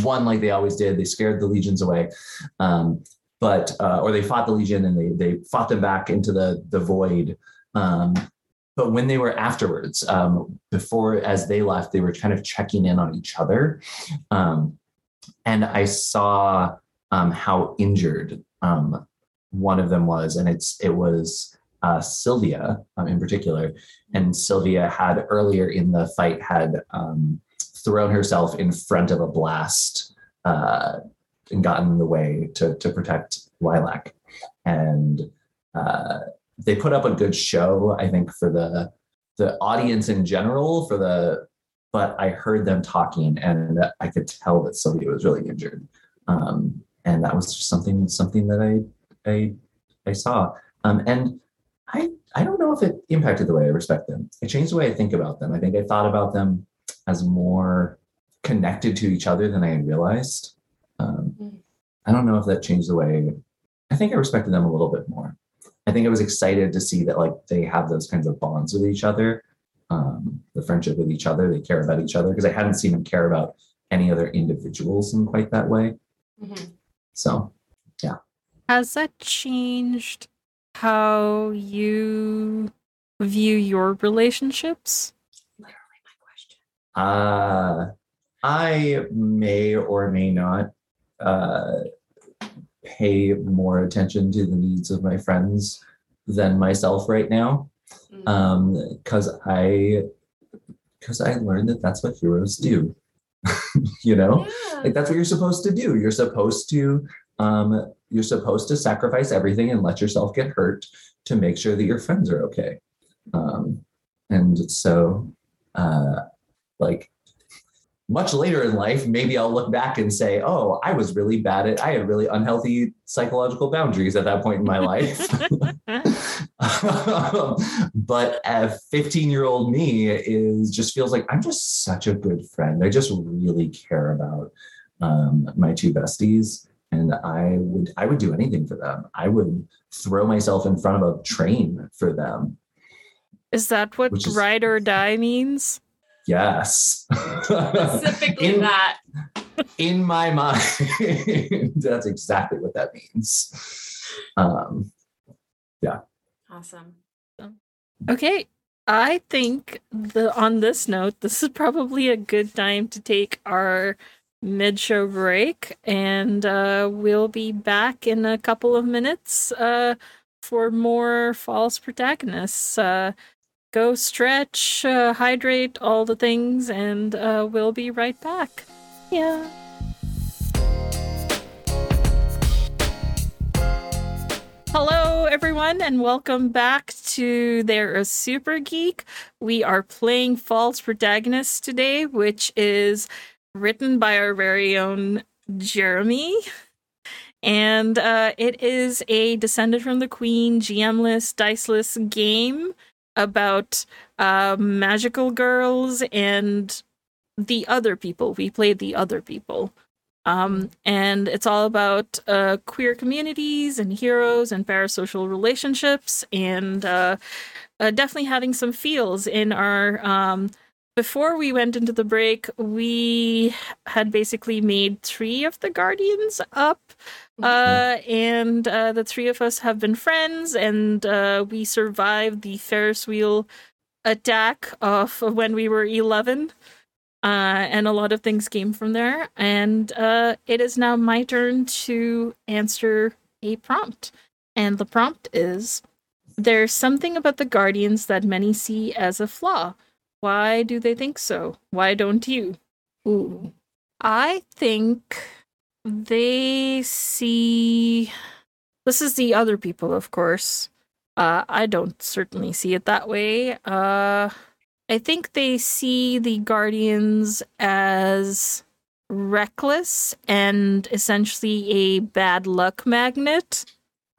won like they always did. They scared the legions away. Um, but uh, or they fought the legion and they they fought them back into the the void um, but when they were afterwards, um, before as they left, they were kind of checking in on each other. Um, and I saw um, how injured um, one of them was, and it's it was uh, Sylvia um, in particular. And Sylvia had earlier in the fight had um, thrown herself in front of a blast uh, and gotten in the way to to protect Lilac, and uh, they put up a good show, I think, for the the audience in general, for the but I heard them talking and I could tell that Sylvia was really injured. Um, and that was just something something that I I I saw. Um, and I I don't know if it impacted the way I respect them. It changed the way I think about them. I think I thought about them as more connected to each other than I had realized. Um, mm. I don't know if that changed the way I think I respected them a little bit more. I think I was excited to see that like they have those kinds of bonds with each other, um, the friendship with each other. They care about each other because I hadn't seen them care about any other individuals in quite that way. Mm-hmm. So, yeah. Has that changed how you view your relationships? Literally my question. Uh, I may or may not uh, pay more attention to the needs of my friends than myself right now Mm. um because i because i learned that that's what heroes do you know Yeah. like that's what you're supposed to do you're supposed to um you're supposed to sacrifice everything and let yourself get hurt to make sure that your friends are okay um and so uh like much later in life maybe i'll look back and say oh i was really bad at i had really unhealthy psychological boundaries at that point in my life. But a 15 year old me is just feels like i'm just such a good friend. I just really care about um, my two besties and i would i would do anything for them. I would throw myself in front of a train for them. Is that what is- ride or die means? Yes Specifically in, that. in my mind that's exactly what that means um yeah. Awesome. Okay. I think the on this note, this is probably a good time to take our mid-show break, and uh, we'll be back in a couple of minutes uh, for more false protagonists. Uh, go stretch, uh, hydrate, all the things, and uh, we'll be right back. Yeah. Hello, everyone, and welcome back to They're a Super Geek. We are playing False Protagonists today, which is written by our very own Jeremy. And uh, it is a Descended from the Queen GM-less, diceless game about uh, magical girls and the other people. We played the other people. Um, and it's all about uh, queer communities and heroes and parasocial relationships, and uh, uh, definitely having some feels in our. Um, before we went into the break, we had basically made three of the guardians up, uh, and uh, the three of us have been friends, and uh, we survived the Ferris wheel attack of when we were eleven uh, and a lot of things came from there. And uh, it is now my turn to answer a prompt. And the prompt is There's something about the Guardians that many see as a flaw. Why do they think so? Why don't you? Ooh. I think they see. This is the other people, of course. Uh, I don't certainly see it that way. Uh, I think they see the Guardians as reckless and essentially a bad luck magnet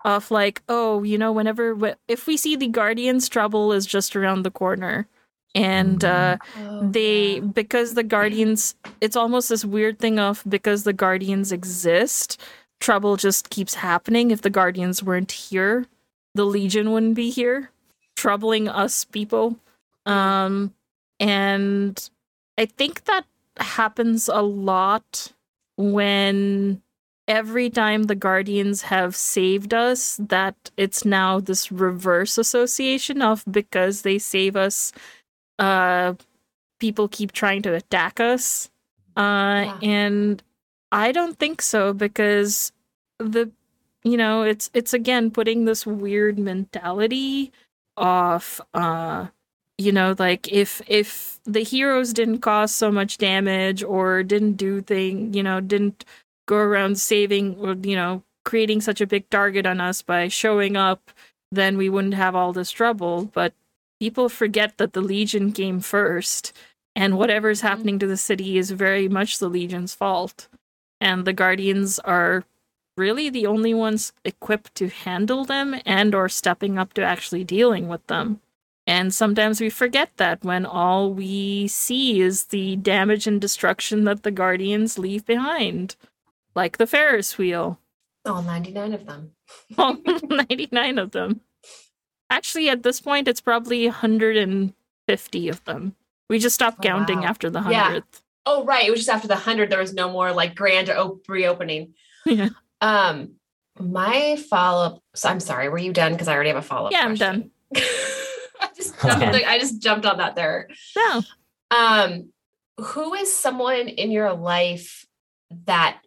of like, oh, you know, whenever if we see the Guardians, trouble is just around the corner. And uh Oh, they because the guardians it's almost this weird thing of because the guardians exist trouble just keeps happening. If the guardians weren't here the legion wouldn't be here troubling us people. Um and i think that happens a lot when every time the guardians have saved us that it's now this reverse association of because they save us uh people keep trying to attack us. Uh Yeah. and I don't think so because the you know, it's it's again putting this weird mentality of uh you know like if if the heroes didn't cause so much damage or didn't do thing you know didn't go around saving or you know creating such a big target on us by showing up then we wouldn't have all this trouble but people forget that the legion came first and whatever's mm-hmm. happening to the city is very much the legion's fault. And the guardians are really the only ones equipped to handle them and or stepping up to actually dealing with them. And sometimes we forget that when all we see is the damage and destruction that the guardians leave behind like the ferris wheel. All 99 of them. all 99 of them actually at this point it's probably 150 of them we just stopped Oh, counting wow. after the 100th Yeah. Oh, right. It was just after the 100, there was no more like grand op- reopening. Yeah. Um, my follow up. So I'm sorry. Were you done? Because I already have a follow up. Yeah, I'm done. I just jumped. Okay. I just jumped on that there. no Um, who is someone in your life that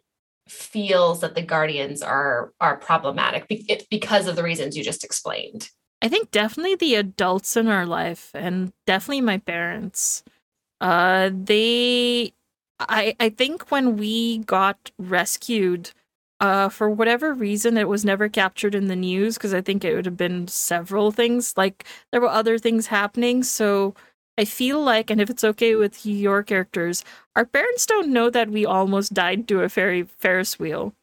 feels that the guardians are are problematic be- it- because of the reasons you just explained? I think definitely the adults in our life and definitely my parents. Uh they I I think when we got rescued uh for whatever reason it was never captured in the news because I think it would have been several things like there were other things happening so I feel like and if it's okay with your characters our parents don't know that we almost died to a Ferris wheel.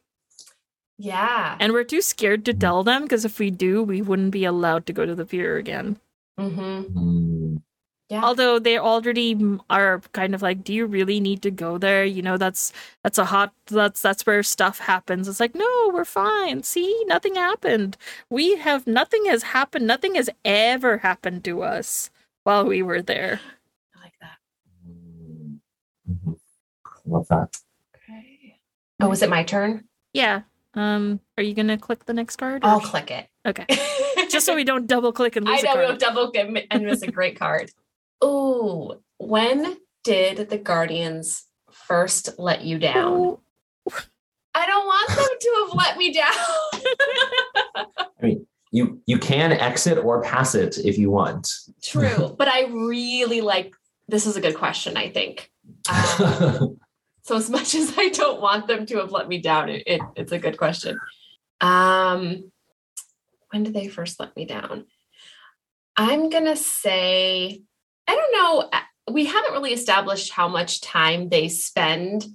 Yeah. And we're too scared to tell them because if we do, we wouldn't be allowed to go to the pier again. Mm-hmm. Mm, Yeah. Although they already are kind of like, do you really need to go there? You know, that's that's a hot that's that's where stuff happens. It's like, no, we're fine. See, nothing happened. We have nothing has happened. Nothing has ever happened to us while we were there. I like that. mm, mhm. Love that. Okay. Oh, was it my turn? Yeah. Um, are you gonna click the next card? or- I'll click it. Okay. Just so we don't double click and I lose know a we'll card. double get- and miss a great card. Ooh, when did the Guardians first let you down? Oh, I don't want them to have let me down. I mean, you you can exit or pass it if you want. True, but I really like this is a good question, I think. Um, so as much as I don't want them to have let me down, it, it it's a good question. Um when did they first let me down? I'm gonna say, I don't know. uh, We haven't really established how much time they spend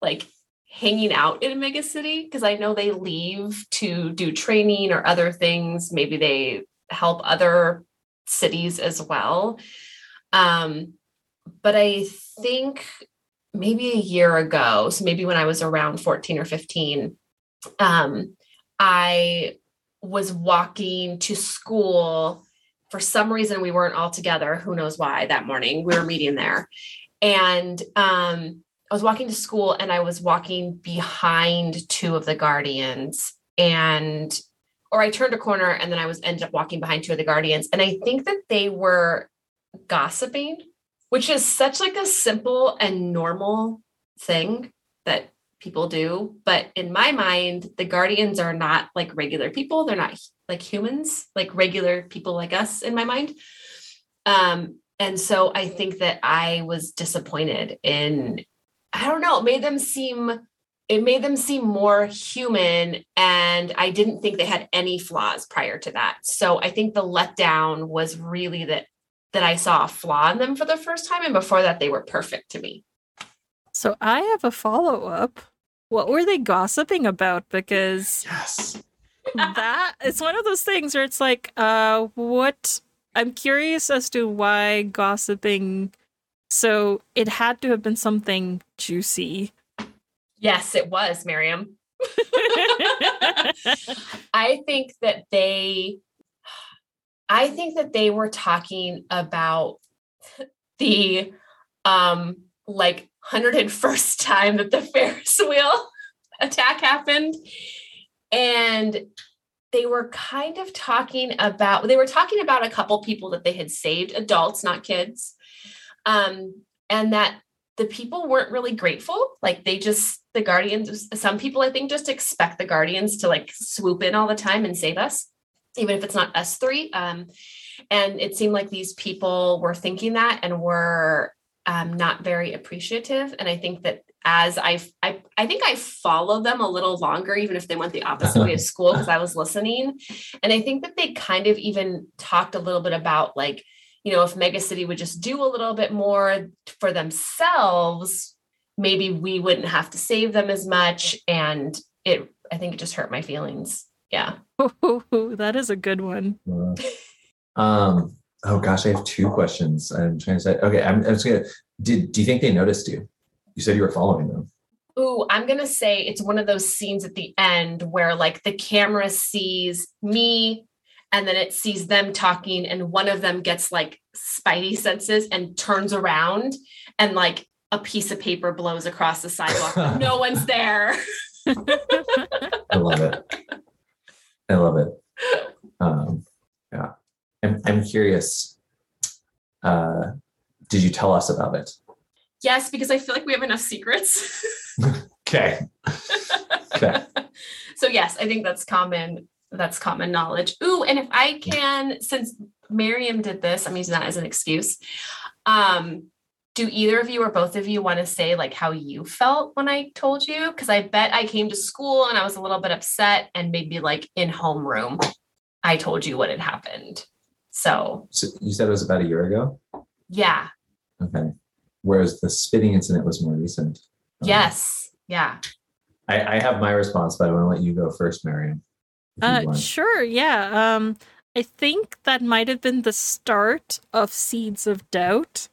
like hanging out in a mega city because I know they leave to do training or other things. Maybe they help other cities as well. Um, but I think maybe a year ago, so maybe when I was around 14 or 15, um, I was walking to school. For some reason, we weren't all together. Who knows why that morning? We were meeting there. And um, I was walking to school and I was walking behind two of the guardians. And or I turned a corner and then I was ended up walking behind two of the guardians. And I think that they were gossiping, which is such like a simple and normal thing that people do. But in my mind, the guardians are not like regular people. They're not like humans, like regular people like us in my mind. Um, and so I think that I was disappointed in, I don't know, it made them seem it made them seem more human and i didn't think they had any flaws prior to that so i think the letdown was really that that i saw a flaw in them for the first time and before that they were perfect to me So I have a follow up. What were they gossiping about? Because yes. that it's one of those things where it's like, uh, what? I'm curious as to why gossiping. So it had to have been something juicy. yes it was miriam i think that they i think that they were talking about the um like 101st time that the ferris wheel attack happened. And they were kind of talking about they were talking about a couple people that they had saved adults not kids. Um and that the people weren't really grateful. Like they just the guardians some people i think just expect the guardians to like swoop in all the time and save us even if it's not us three um and it seemed like these people were thinking that and were um, not very appreciative. And i think that as I, I i think i followed them a little longer even if they went the opposite way of school because i was listening. And i think that they kind of even talked a little bit about like you know if mega city would just do a little bit more for themselves maybe we wouldn't have to save them as much. And it i think it just hurt my feelings. Yeah that is a good one. Uh, Um. Oh gosh, I have two questions. I'm trying to say. Okay, I'm, I'm just gonna. Did do you think they noticed you? You said you were following them. Ooh, I'm gonna say it's one of those scenes at the end where like the camera sees me and then it sees them talking, and one of them gets like spidey senses and turns around and like a piece of paper blows across the sidewalk. no one's there. I love it. I love it. Um, yeah, I'm, I'm curious. Uh, did you tell us about it? Yes, because I feel like we have enough secrets. Okay. Okay. so yes, I think that's common that's common knowledge. Ooh, and if I can, since Miriam did this, I'm using that as an excuse. Um, do either of you or both of you want to say like how you felt when I told you? Because I bet I came to school and I was a little bit upset, and maybe like in homeroom, I told you what had happened. So So you said it was about a year ago. yeah, Okay. Whereas the spitting incident was more recent. Um, yes, yeah. I, I have my response, but I want to let you go first, Mariam. if you Uh, sure, yeah. Um, I think that might have been the start of Seeds of Doubt.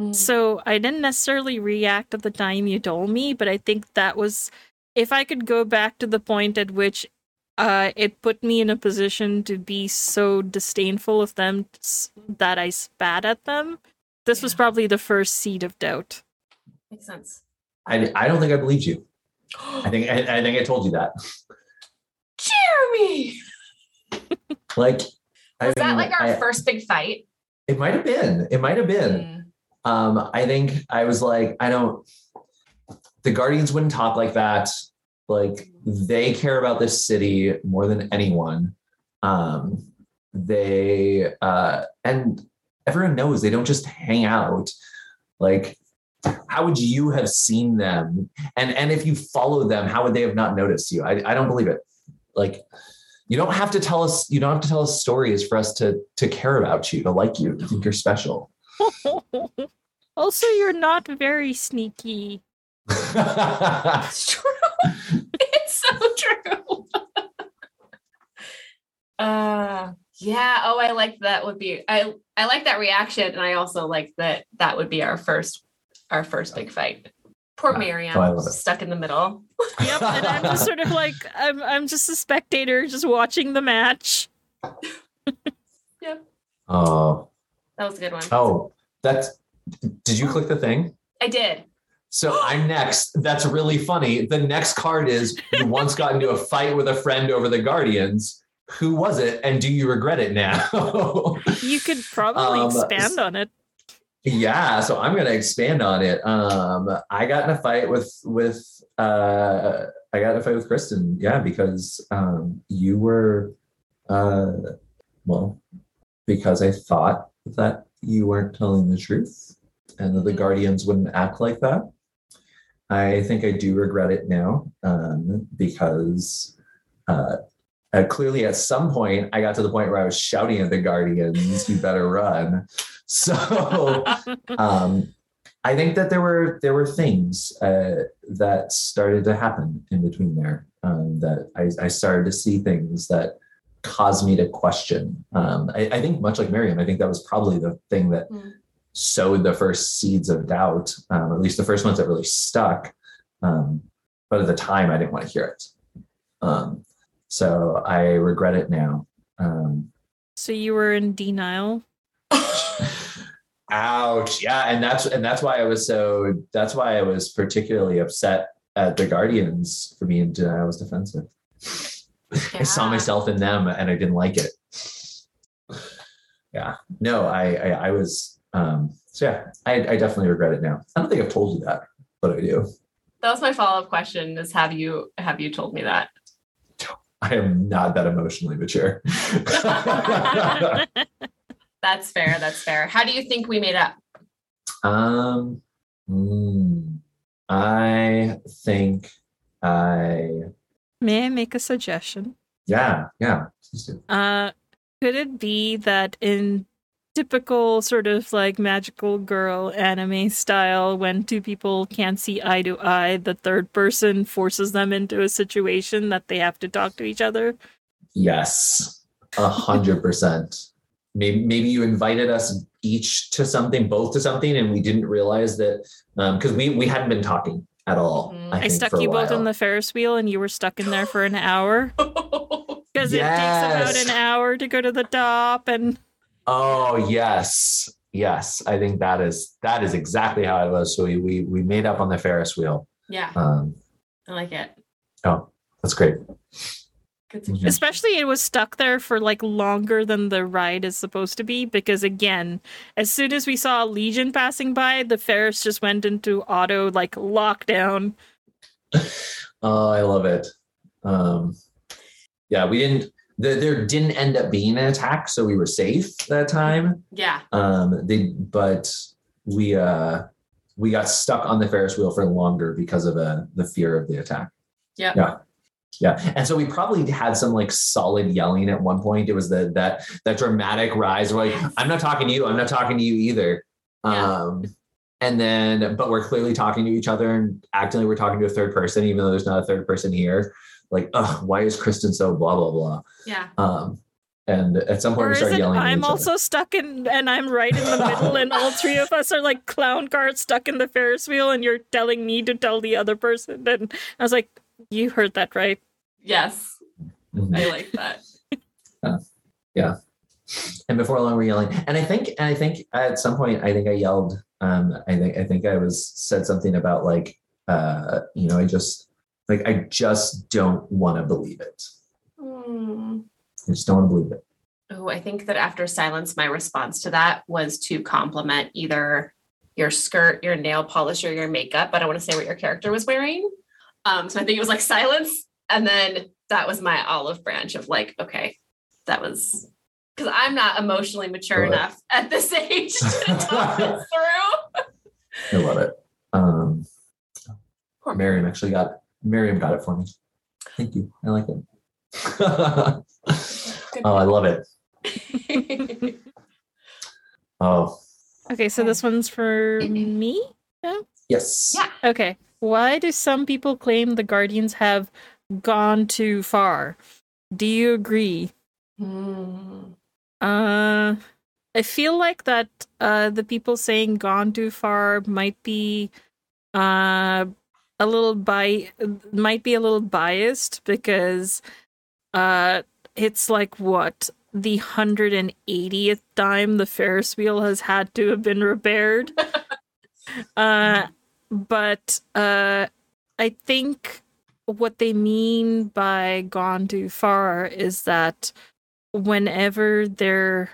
Mm. So I didn't necessarily react at the time you told me, but I think that was if I could go back to the point at which uh, it put me in a position to be so disdainful of them s- that I spat at them. This was probably the first seed of doubt. Makes sense. I, I don't think I believed you. I think I, I think I told you that. Jeremy. Like, I Was that like our I- first big fight? It might have been. It might have been. Mm. Um, I think I was like, I don't. The Guardians wouldn't talk like that. Like they care about this city more than anyone. Um, they uh, and everyone knows they don't just hang out. Like, how would you have seen them? And and if you follow them, how would they have not noticed you? I, I don't believe it. Like, you don't have to tell us. You don't have to tell us stories for us to to care about you, to like you, to think you're special. also, you're not very sneaky. It's true. it's so true. uh yeah. Oh, I like that would be I I like that reaction. And I also like that that would be our first our first big fight. Poor Yeah. Miriam Oh, I love it. stuck in the middle. Yep, and I'm just sort of like I'm I'm just a spectator just watching the match. Yep. Oh, That was a good one. oh, that's. Did you click the thing? I did. So I'm next. That's really funny. The next card is you once got into a fight with a friend over the Guardians. Who was it, and do you regret it now? You could probably Um, expand on it. yeah, so I'm gonna expand on it. Um, I got in a fight with with uh, I got in a fight with Kristen. Yeah, because um, you were, uh, well, because I thought that you weren't telling the truth, and that the Mhm. Guardians wouldn't act like that. I think I do regret it now um, because uh, uh, clearly at some point I got to the point where I was shouting at the Guardians, "You better run!" So um, I think that there were there were things uh, that started to happen in between there um, that I, I started to see things that caused me to question. Um, I, I think much like Miriam, I think that was probably the thing that Mm. sowed the first seeds of doubt, um, at least the first ones that really stuck. Um, but at the time, I didn't want to hear it. Um, so I regret it now. Um, So you were in denial. ouch yeah and that's and that's why i was so that's why i was particularly upset at the guardians for being i was defensive i saw myself in them and i didn't like it yeah no i i, I was um so yeah I, I definitely regret it now i don't think i've told you that but i do That was my follow-up question is have you have you told me that? i am not that emotionally mature That's fair. That's fair. How do you think we made up? um mm, i think i May I make a suggestion? yeah yeah. Uh, could it be that in typical sort of like magical girl anime style, when two people can't see eye to eye, the third person forces them into a situation that they have to talk to each other? Yes, a hundred percent. Maybe maybe you invited us each to something, both to something, and we didn't realize that because we we hadn't been talking at all. Mhm. I, I, stuck you both in the Ferris wheel and you were stuck in there for an hour. Because it takes about an hour to go to the top and Oh yes, yes. I think that is that is exactly how it was. So we we, we made up on the Ferris wheel. yeah, Um, I like it. oh, that's great. Good suggestion. especially it was stuck there for like longer than the ride is supposed to be because again as soon as we saw a legion passing by the ferris just went into auto like lockdown Oh, I love it. Um, yeah, we didn't there, there didn't end up being an attack, so we were safe that time. Yeah. Um, they but we uh we got stuck on the Ferris wheel for longer because of uh, the fear of the attack. Yep. Yeah. Yeah. And so we probably had some like solid yelling at one point. It was the that that dramatic rise. We're like, I'm not talking to you, I'm not talking to you either. Yeah. Um and then but we're clearly talking to each other and acting like we're talking to a third person, even though there's not a third person here. Like, oh, why is Kristen so blah blah blah? Yeah. Um and at some point Or we is started yelling. I'm each other. also stuck in, and I'm right in the middle, and all three of us are like clown cars stuck in the Ferris wheel, and you're telling me to tell the other person. And I was like, you heard that right? Yes. Mhm. I like that. Yeah. And before long we're yelling and i think and i think at some point i think i yelled um i think i think i was said something about like uh you know i just like i just don't want to believe it Hmm. i just don't want to believe it Oh, I think that after silence, my response to that was to compliment either your skirt, your nail polish, or your makeup. But I want to say what your character was wearing. Um, so I think it was like silence. And then that was my olive branch of like, okay, that was because I'm not emotionally mature Right. enough at this age to talk this through. i love it. Um Poor miriam actually got miriam got it for me. Thank you. I like it. Oh i love it. Oh. Okay, so this one's for me. yes. Yeah. Okay, why do some people claim the Guardians have gone too far? Do you agree? Hmm. Uh, I feel like that uh, the people saying gone too far might be uh, a little bi might be a little biased because uh, it's like what the 180th time the Ferris wheel has had to have been repaired. uh, but uh, I think what they mean by gone too far is that whenever they're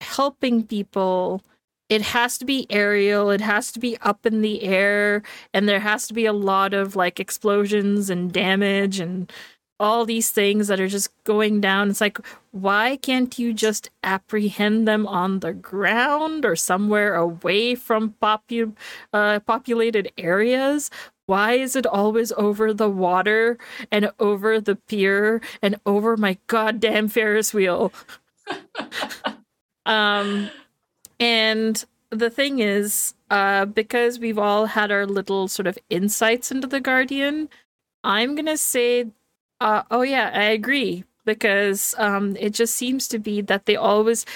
helping people, it has to be aerial, it has to be up in the air, and there has to be a lot of like explosions and damage and all these things that are just going down. It's like, why can't you just apprehend them on the ground or somewhere away from popu- uh, populated areas? Why is it always over the water and over the pier and over my goddamn Ferris wheel? um, and the thing is, uh, because we've all had our little sort of insights into the Guardian, I'm gonna say, uh, oh yeah, I agree because um, it just seems to be that they always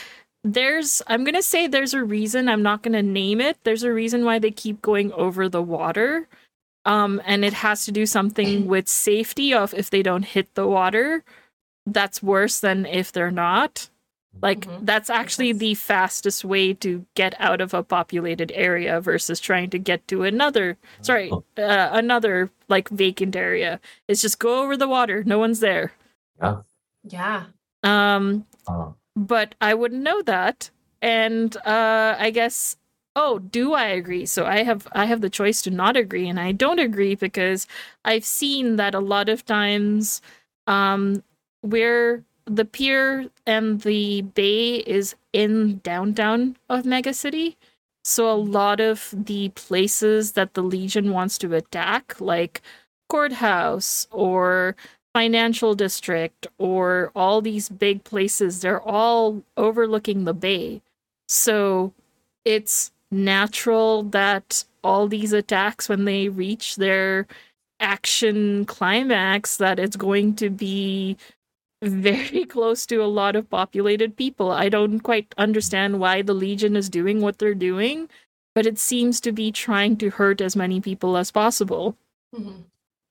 there's I'm gonna say there's a reason. I'm not gonna name it. There's a reason why they keep going over the water. Um, and it has to do something with safety of if they don't hit the water. That's worse than if they're not. Like Mhm. that's actually sense. the fastest way to get out of a populated area versus trying to get to another sorry, Oh. uh, another like vacant area. It's just go over the water. No one's there. Yeah. Um Oh. but I wouldn't know that. And uh I guess oh, do I agree? So I have I have the choice to not agree and I don't agree because I've seen that a lot of times um where the pier and the bay is in downtown of Mega City. So a lot of the places that the Legion wants to attack, like courthouse or financial district or all these big places they're all overlooking the bay so it's natural that all these attacks when they reach their action climax that it's going to be very close to a lot of populated people i don't quite understand why the legion is doing what they're doing but it seems to be trying to hurt as many people as possible Mhm.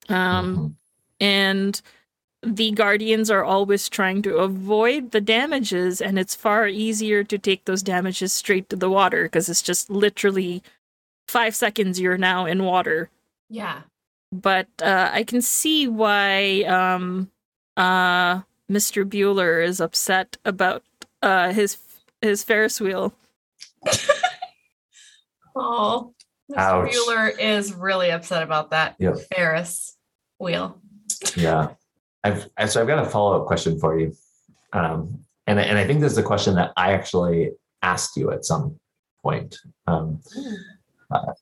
um Mhm. and the guardians are always trying to avoid the damages and it's far easier to take those damages straight to the water because it's just literally five seconds you're now in water Yeah. but uh, i can see why um uh mr bueller is upset about uh his his ferris wheel Oh, Mr. Ouch. Bueller is really upset about that Yep. Ferris wheel. Yeah. I've so I've got a follow up question for you. Um, and and I think this is a question that I actually asked you at some point. Um, uh,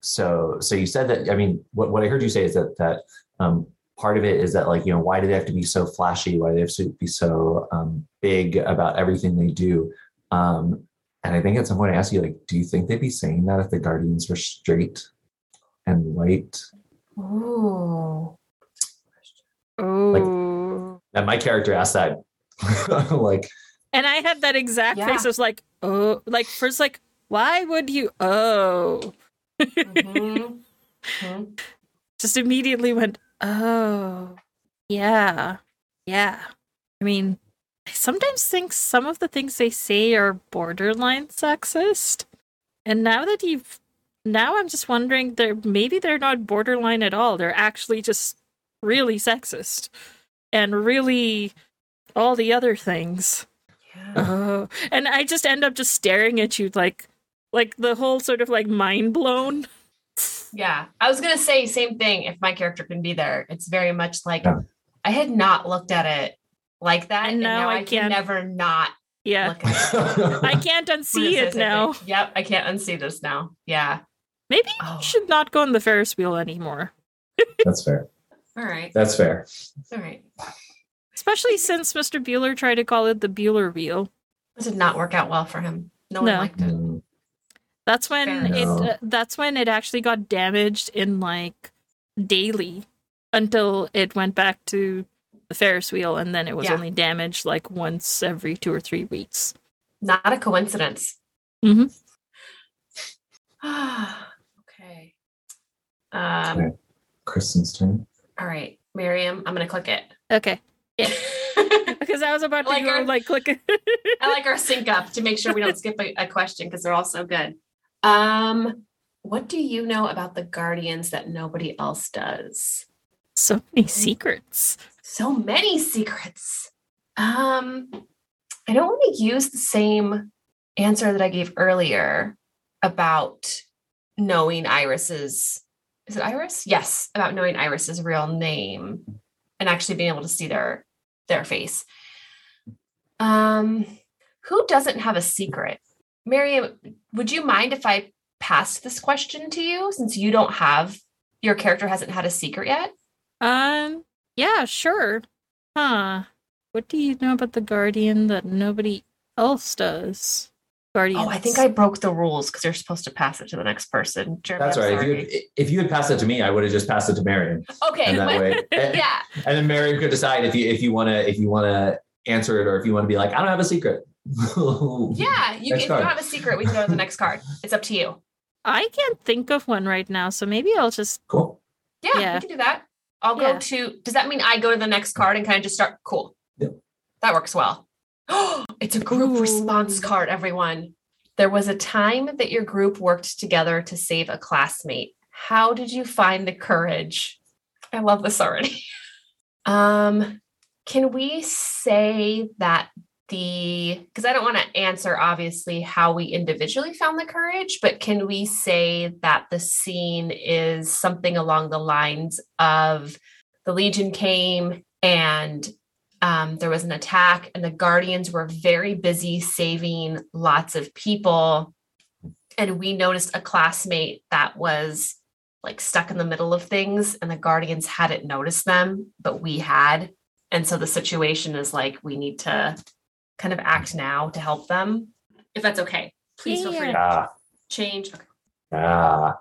so so you said that. I mean, what what I heard you say is that that um, part of it is that like you know why do they have to be so flashy? Why do they have to be so um, big about everything they do? Um, and I think at some point I asked you like, do you think they'd be saying that if the Guardians were straight and white? Ooh. Oh. And my character asked that like and I had that exact Yeah. face. I was like, oh, like first, like, why would you? Oh, Mhm. Mhm. just immediately went, oh, yeah, yeah. I mean, I sometimes think some of the things they say are borderline sexist, and now that you've, now I'm just wondering, they're maybe they're not borderline at all. They're actually just really sexist, and really all the other things. Yeah. Oh, and I just end up just staring at you like, like the whole sort of like mind blown. Yeah. I was gonna say same thing if my character can be there. It's very much like Yeah. I had not looked at it like that. And And, now now, I I, can't- never not Yeah, look at it. I can't unsee it now. Yep, I can't unsee this now. Yeah. Maybe Oh. you should not go on the Ferris wheel anymore, That's fair. All right. That's fair. All right. especially since Mr. Bueller tried to call it the Bueller wheel. This did not work out well for him. No, No. one liked it. Mm, That's when it. Uh, that's when it actually got damaged in like daily until it went back to the Ferris wheel, and then it was Yeah. only damaged like once every two or three weeks. Not a coincidence. Mm-hmm. okay. Um, Okay. Kristen's turn. All right, Miriam, I'm gonna click it. Okay, I because I was about to Like go our- like click it. I like our sync up to make sure we don't skip a, a question because they're all so good. Um, what do you know about the Guardians that nobody else does? so many secrets. So many secrets. Um, I don't want to use the same answer that I gave earlier about knowing Iris's. Is it Iris? Yes, about knowing Iris's real name and actually being able to see their their face. Um, who doesn't have a secret? Miriam, would you mind if I passed this question to you since you don't have your character hasn't had a secret yet? Um, yeah, sure. Huh. What do you know about the Guardian that nobody else does? Guardians. Oh, I think I broke the rules because you're supposed to pass it to the next person. Jeremy, That's I'm right. If you, had, if you had passed it to me, I would have just passed it to Marion, okay, and that way, and, yeah, and then Marion could decide if you if you want to if you want to answer it or if you want to be like, I don't have a secret. yeah. You, Next if you card. don't have a secret, we can go to the next card. It's up to you. I can't think of one right now, so maybe I'll just Cool. Yeah, Yeah. we can do that. I'll Yeah. go to. Does that mean I go to the next card and kind of just start? Cool. Yep. That works well. it's a group response card, everyone. There was a time that your group worked together to save a classmate. How did you find the courage? I love this already. um, can we say that the because I don't want to answer obviously how we individually found the courage, but can we say that the scene is something along the lines of the Legion came and um, there was an attack, and the Guardians were very busy saving lots of people. And we noticed a classmate that was like stuck in the middle of things, and the Guardians hadn't noticed them, but we had. And so the situation is like we need to kind of act now to help them. If that's okay, please feel free to Ah, change. Okay. ah.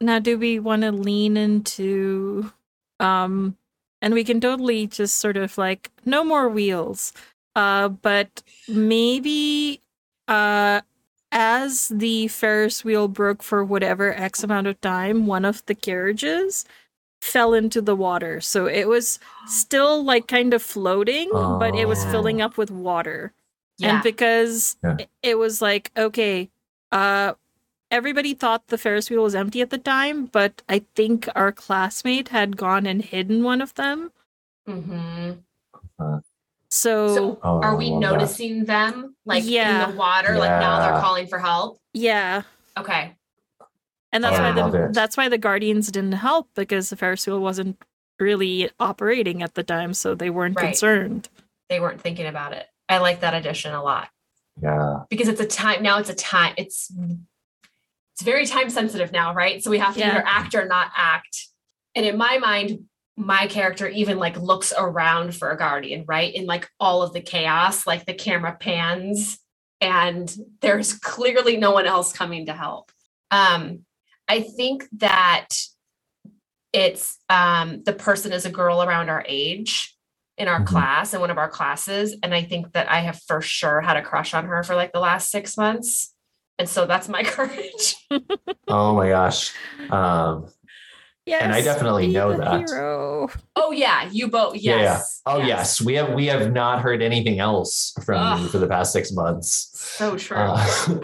now do we want to lean into um and we can totally just sort of like no more wheels. Uh but maybe uh as the Ferris wheel broke for whatever X amount of time, one of the carriages fell into the water. So it was still like kind of floating, but it was Oh. filling up with water. Yeah. And because Yeah. it- it was like, okay, uh everybody thought the Ferris wheel was empty at the time, but I think our classmate had gone and hidden one of them. hmm So, So Oh, are I we love that. noticing them like Yeah. in the water? Like now they're calling for help. yeah. Okay. And that's Oh, why the it. that's why the Guardians didn't help because the Ferris wheel wasn't really operating at the time, so they weren't Right. concerned. They weren't thinking about it. I like that addition a lot Yeah. because it's a time now. It's a time. It's it's very time sensitive now, right? So we have to Yeah. either act or not act. And in my mind, my character even like looks around for a guardian, right? In like all of the chaos, like the camera pans and there's clearly no one else coming to help. Um, I think that it's um, the person is a girl around our age in our Mhm. class in one of our classes and i think that i have for sure had a crush on her for like the last six months and so that's my courage Oh my gosh. Um, Yes, And I definitely know that. Hero. oh yeah you both Yeah, yeah. Oh yes. we have we have not heard anything else from you for the past six months. so true Uh,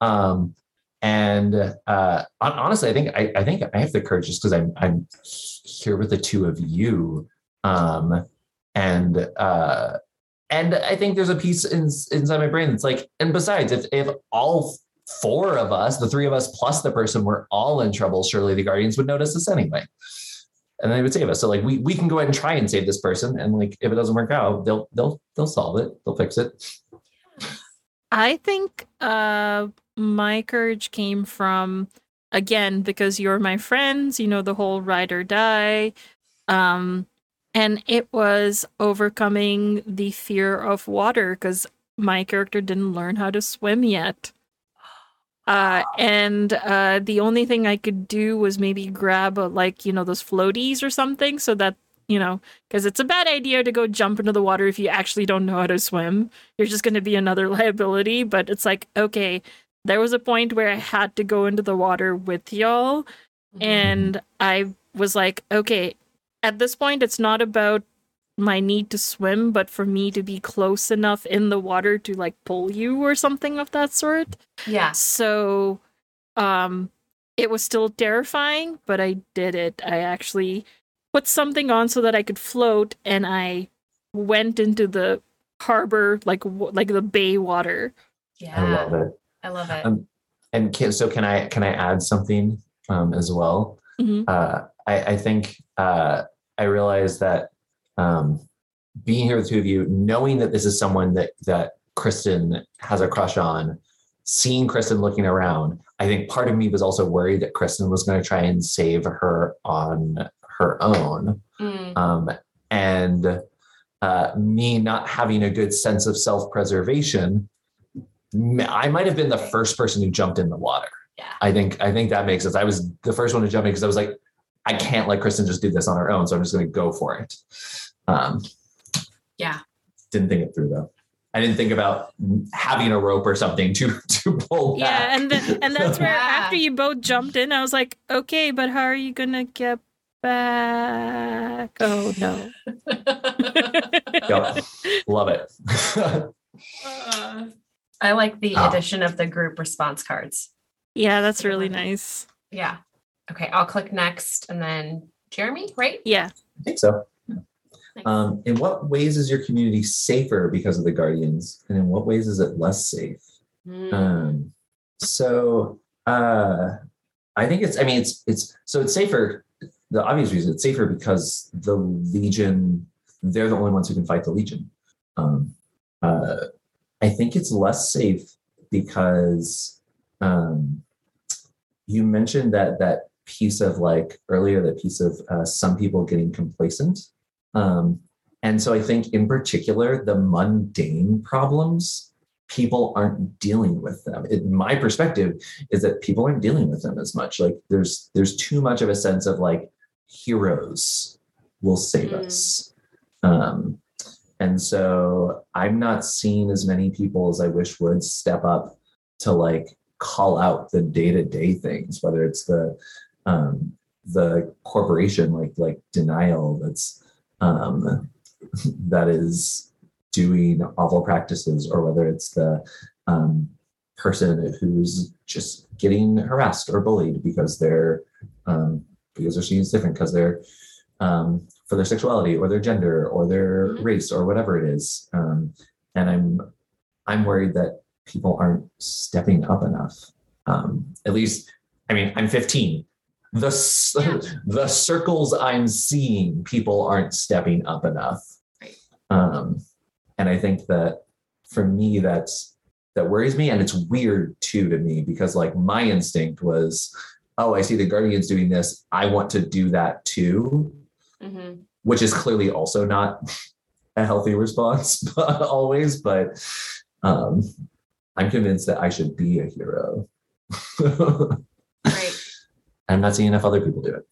um, and uh, honestly, I think I, I think I have the courage just because I'm I'm here with the two of you, um, and uh, and I think there's a piece in, inside my brain that's like, and besides, if if all four of us, the three of us plus the person, were all in trouble, surely the guardians would notice us anyway. And they would save us. So like we we can go ahead and try and save this person. And like if it doesn't work out, they'll they'll they'll solve it. They'll fix it. I think uh my courage came from again because you're my friends, you know the whole ride or die. Um and it was overcoming the fear of water cuz my character didn't learn how to swim yet. Uh and uh the only thing I could do was maybe grab a, like, you know, those floaties or something so that, you know, cuz it's a bad idea to go jump into the water if you actually don't know how to swim you're just going to be another liability. But it's like, okay, there was a point where I had to go into the water with y'all. Mm-hmm. And I was like, okay, at this point, it's not about my need to swim, but for me to be close enough in the water to like pull you or something of that sort. yeah So, um, it was still terrifying, but I did it. I actually put something on so that I could float, and I went into the harbor, like w- like the bay water. yeah I love it. i love it Um, and can, so can I can I add something um, as well? Mhm. Uh, I, I think uh, I realized that um, being here with two of you, knowing that this is someone that that Kristen has a crush on, seeing Kristen looking around, I think part of me was also worried that Kristen was going to try and save her on her own, Mm, um, and uh, me not having a good sense of self preservation. I might have been the first person who jumped in the water. yeah I think I think that makes sense. I was the first one to jump in because I was like, I can't let Kristen just do this on her own, so I'm just going to go for it. Um, Yeah. Didn't think it through though. I didn't think about having a rope or something to to pull back. Yeah, and th- and that's where Yeah. after you both jumped in, I was like, okay, but how are you gonna get back? Oh no. Yep. Love it. Uh, i like the Ah. addition of the group response cards Yeah, that's really nice. yeah okay i'll click next and then jeremy right Yeah. I think so. Nice. Um, in what ways is your community safer because of the guardians, and in what ways is it less safe? Mm, Um, so uh, I think it's. I mean, it's it's so it's safer. The obvious reason it's safer because the Legion. They're the only ones who can fight the Legion. Um, uh, I think it's less safe because um, you mentioned that that piece of like earlier that piece of uh, some people getting complacent. Um, and so I think in particular the mundane problems people aren't dealing with them. In my perspective is that people aren't dealing with them as much. Like there's there's too much of a sense of like heroes will save Mm. us. Um, and so I'm not seeing as many people as I wish would step up to like call out the day-to-day things, whether it's the um, the corporation like like denial that's um, that is doing awful practices or whether it's the um, person who's just getting harassed or bullied because they're um, because they're seen as different because they're um, for their sexuality or their gender or their Mhm. race or whatever it is um, and i'm i'm worried that people aren't stepping up enough um, at least i mean i'm 15 the Yeah. the circles i'm seeing people aren't stepping up enough Right. um, and I think that for me, that's that worries me, and it's weird too to me because like my instinct was, oh, I see the Guardians doing this, I want to do that too, Mhm. which is clearly also not a healthy response always, but um, I'm convinced that I should be a hero. Right. I'm not seeing enough other people do it.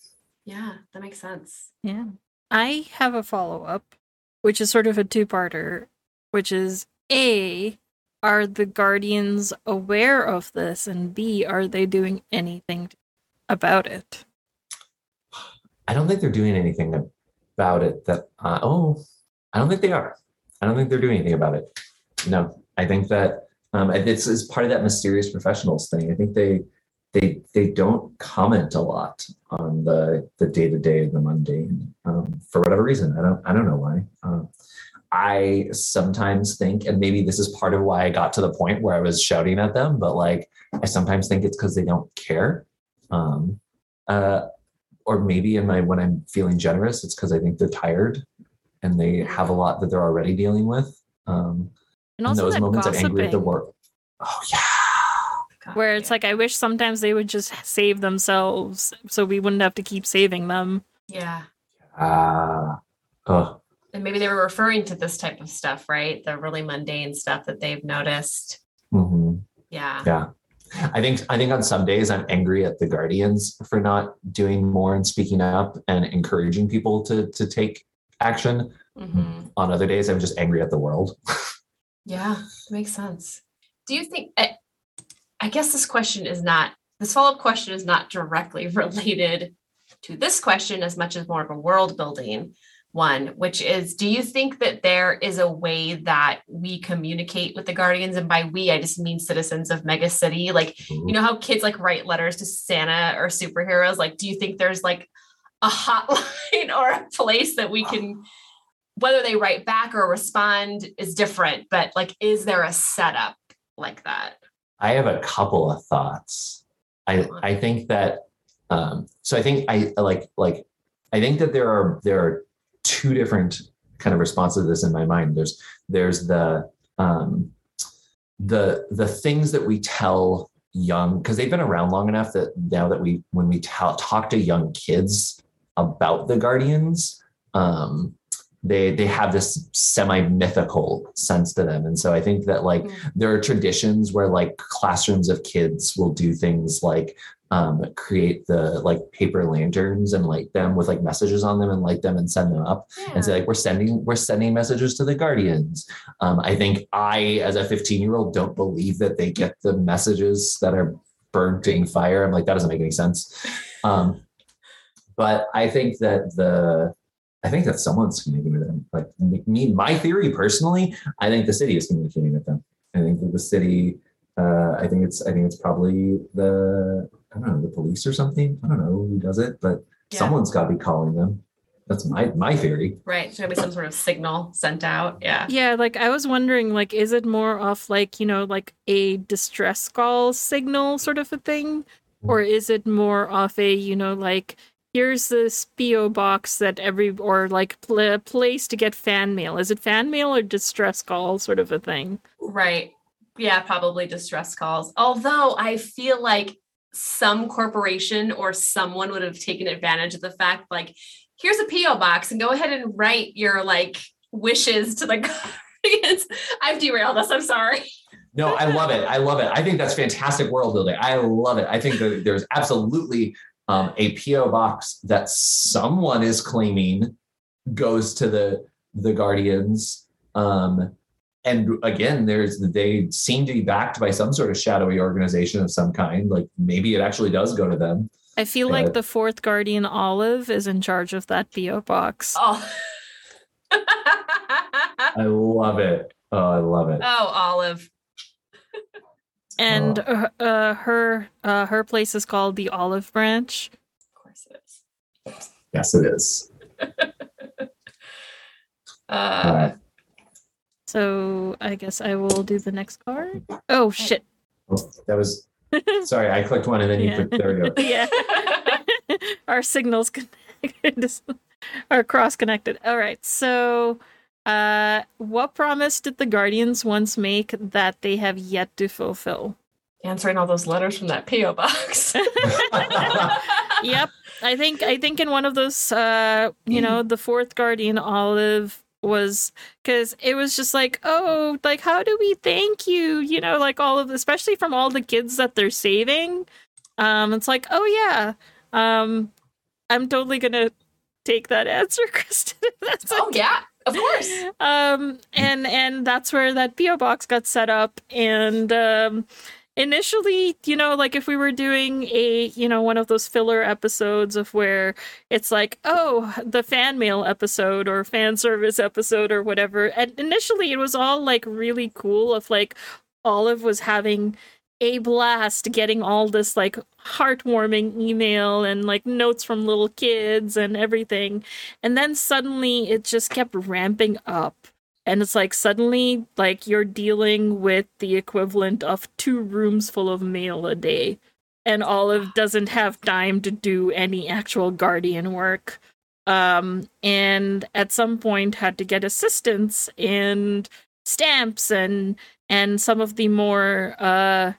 Yeah, that makes sense. Yeah. I have a follow up, which is sort of a two parter, which is A, are the Guardians aware of this? And B, are they doing anything about it? I don't think they're doing anything about it that, uh, oh, I don't think they are. I don't think they're doing anything about it. No, I think that um, it's, it's part of that mysterious professionals thing. I think they, they, they don't comment a lot on the, the day-to-day, and the mundane, um, for whatever reason. I don't, I don't know why. Um, I sometimes think, and maybe this is part of why I got to the point where I was shouting at them, but like, I sometimes think it's because they don't care. Um, uh, or maybe in my when I'm feeling generous, it's because I think they're tired and they have a lot that they're already dealing with. Um, And in also those that moments, I'm angry at the work. Oh yeah, God, where it's yeah. like, I wish sometimes they would just save themselves so we wouldn't have to keep saving them. yeah. ah, oh, And maybe they were referring to this type of stuff, right? The really mundane stuff that they've noticed. mhm. Yeah. yeah. I think I think on some days I'm angry at the Guardians for not doing more and speaking up and encouraging people to to take action. hmm On other days, I'm just angry at the world. Yeah, makes sense. Do you think? I, guess this question is not. This follow-up question is not directly related to this question as much as more of a world building one, which is do you think that there is a way that we communicate with the guardians? And by we I just mean citizens of mega city. Like you know how kids like write letters to Santa or superheroes? Like do you think there's like a hotline or a place that we can whether they write back or respond is different but like is there a setup like that I have a couple of thoughts. I I think that um, so I think I like like I think that there are there are two different kind of responses to this in my mind. There's there's the um, the the things that we tell young because they've been around long enough that now that we when we tell, talk to young kids about the guardians um, they they have this semi mythical sense to them. And so i think that like there are traditions where like classrooms of kids will do things like um, create the like paper lanterns and light them with like messages on them and light them and send them up and say like we're sending we're sending messages to the guardians. Um, i think i as a 15 year old don't believe that they get the messages that are burnt in fire. I'm like that doesn't make any sense. Um, but i think that the i think that someone's communicating with them like me my theory personally i think the city is communicating with them. I think that the city uh, i think it's i think it's probably the i don't know the police or something. I don't know who does it but Yeah. someone's got to be calling them. That's my my theory. Right so maybe some sort of signal sent out? Yeah. Yeah, like I was wondering, like, is it more of like, you know, like a distress call signal sort of a thing? Or is it more of a, you know, like, here's this PO box that every, or like pl- place to get fan mail? Is it fan mail or distress call sort of a thing? right yeah probably distress calls although i feel like some corporation or someone would have taken advantage of the fact like here's a po box and go ahead and write your like wishes to the guardians i've derailed us i'm sorry No, I love it. I love it. I think that's fantastic world building. I love it. I think that there's absolutely um, a PO box that someone is claiming goes to the the Guardians. Um, and again, there's they seem to be backed by some sort of shadowy organization of some kind. Like maybe it actually does go to them. I feel Yeah. like the fourth guardian Olive is in charge of that PO box. oh I love it. Oh, I love it. oh olive And uh, uh, her uh, her place is called the Olive Branch. of course it is Yes, it is. uh So I guess I will do the next card. Oh shit! Oh, that was sorry. I clicked one and then you Yeah. clicked. There we go. yeah, our signals connected are cross connected. All right, so Uh, what promise did the Guardians once make that they have yet to fulfill? Answering all those letters from that PO box. yep, I think I think in one of those, uh, you know, the fourth Guardian, Olive was because it was just like, oh, like how do we thank you? You know, like all of, especially from all the kids that they're saving. Um, it's like, oh yeah, um, I'm totally gonna take that answer, Kristen. That's oh okay. yeah, of course. Um, and and that's where that PO box got set up, and um, initially, you know, like if we were doing a, you know, one of those filler episodes of where it's like, oh, the fan mail episode or fan service episode or whatever. And initially it was all like really cool of like Olive was having a blast getting all this like heartwarming email and like notes from little kids and everything. And then suddenly it just kept ramping up. And it's like suddenly like you're dealing with the equivalent of two rooms full of mail a day. And Olive doesn't have time to do any actual guardian work. Um, and at some point had to get assistance and stamps and and some of the more uh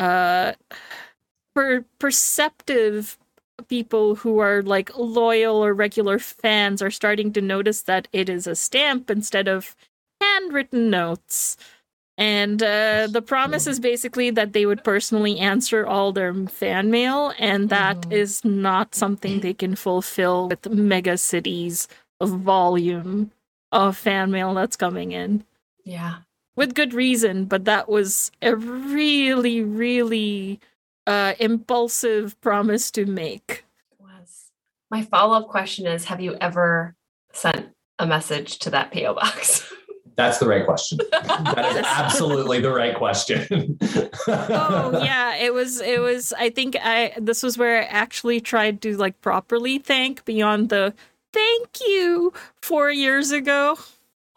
uh per- perceptive people who are like loyal or regular fans are starting to notice that it is a stamp instead of handwritten notes. And uh, the promise is basically that they would personally answer all their fan mail, and that mm. is not something they can fulfill with mega cities of volume of fan mail that's coming in. Yeah with good reason, but that was a really, really uh, impulsive promise to make. was. My follow up question is Have you ever sent a message to that P.O. box? That's the right question. That is absolutely the right question. oh yeah, it was it was I think I this was where I actually tried to like properly thank beyond the thank you 4 years ago.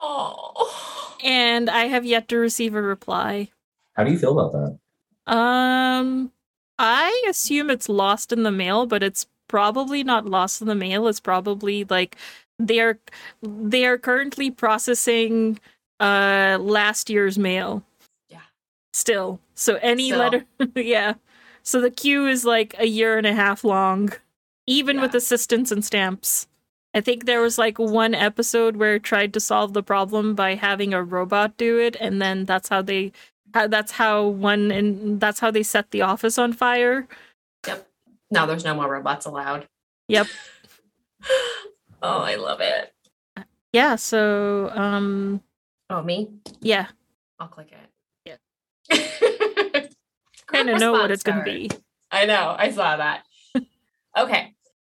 Oh. And I have yet to receive a reply. How do you feel about that? Um, I assume it's lost in the mail, but it's probably not lost in the mail. It's probably like they're they are currently processing uh last year's mail. Yeah. Still. So any Still. letter yeah. So the queue is like a year and a half long, even yeah. with assistance and stamps. I think there was like one episode where it tried to solve the problem by having a robot do it, and then that's how they, that's how one, and that's how they set the office on fire. Yep. Now there's no more robots allowed. Yep. oh, I love it. Yeah. So, um. Oh, me? Yeah. I'll click it. Yeah. kind of know what it's going to be. I know. I saw that. okay.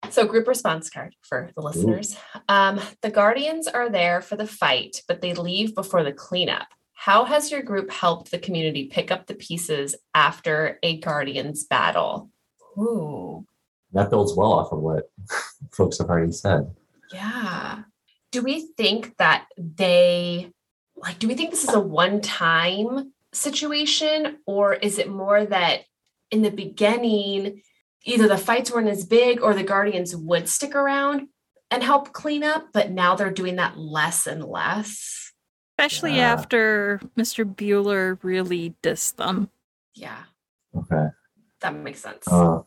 So, group response card for the listeners. Um, the Guardians are there for the fight, but they leave before the cleanup. How has your group helped the community pick up the pieces after a Guardians battle? Ooh. That builds well off of what folks have already said. Yeah. Do we think that they, like, do we think this is a one time situation, or is it more that in the beginning, either the fights weren't as big or the Guardians would stick around and help clean up, but now they're doing that less and less. Especially yeah. after Mr. Bueller really dissed them. Yeah. Okay. That makes sense. Uh,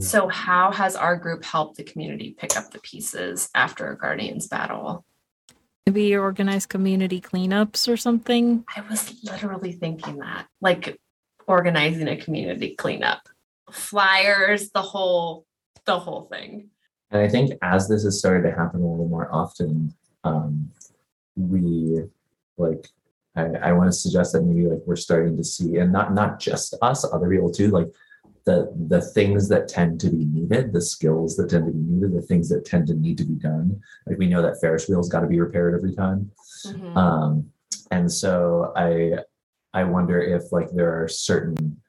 so, how has our group helped the community pick up the pieces after a Guardians battle? Maybe organize community cleanups or something. I was literally thinking that, like organizing a community cleanup flyers, the whole the whole thing. And I think as this has started to happen a little more often, um, we like I, I want to suggest that maybe like we're starting to see, and not not just us, other people too, like the the things that tend to be needed, the skills that tend to be needed, the things that tend to need to be done. Like we know that Ferris wheels got to be repaired every time, mm-hmm. um, and so I I wonder if like there are certain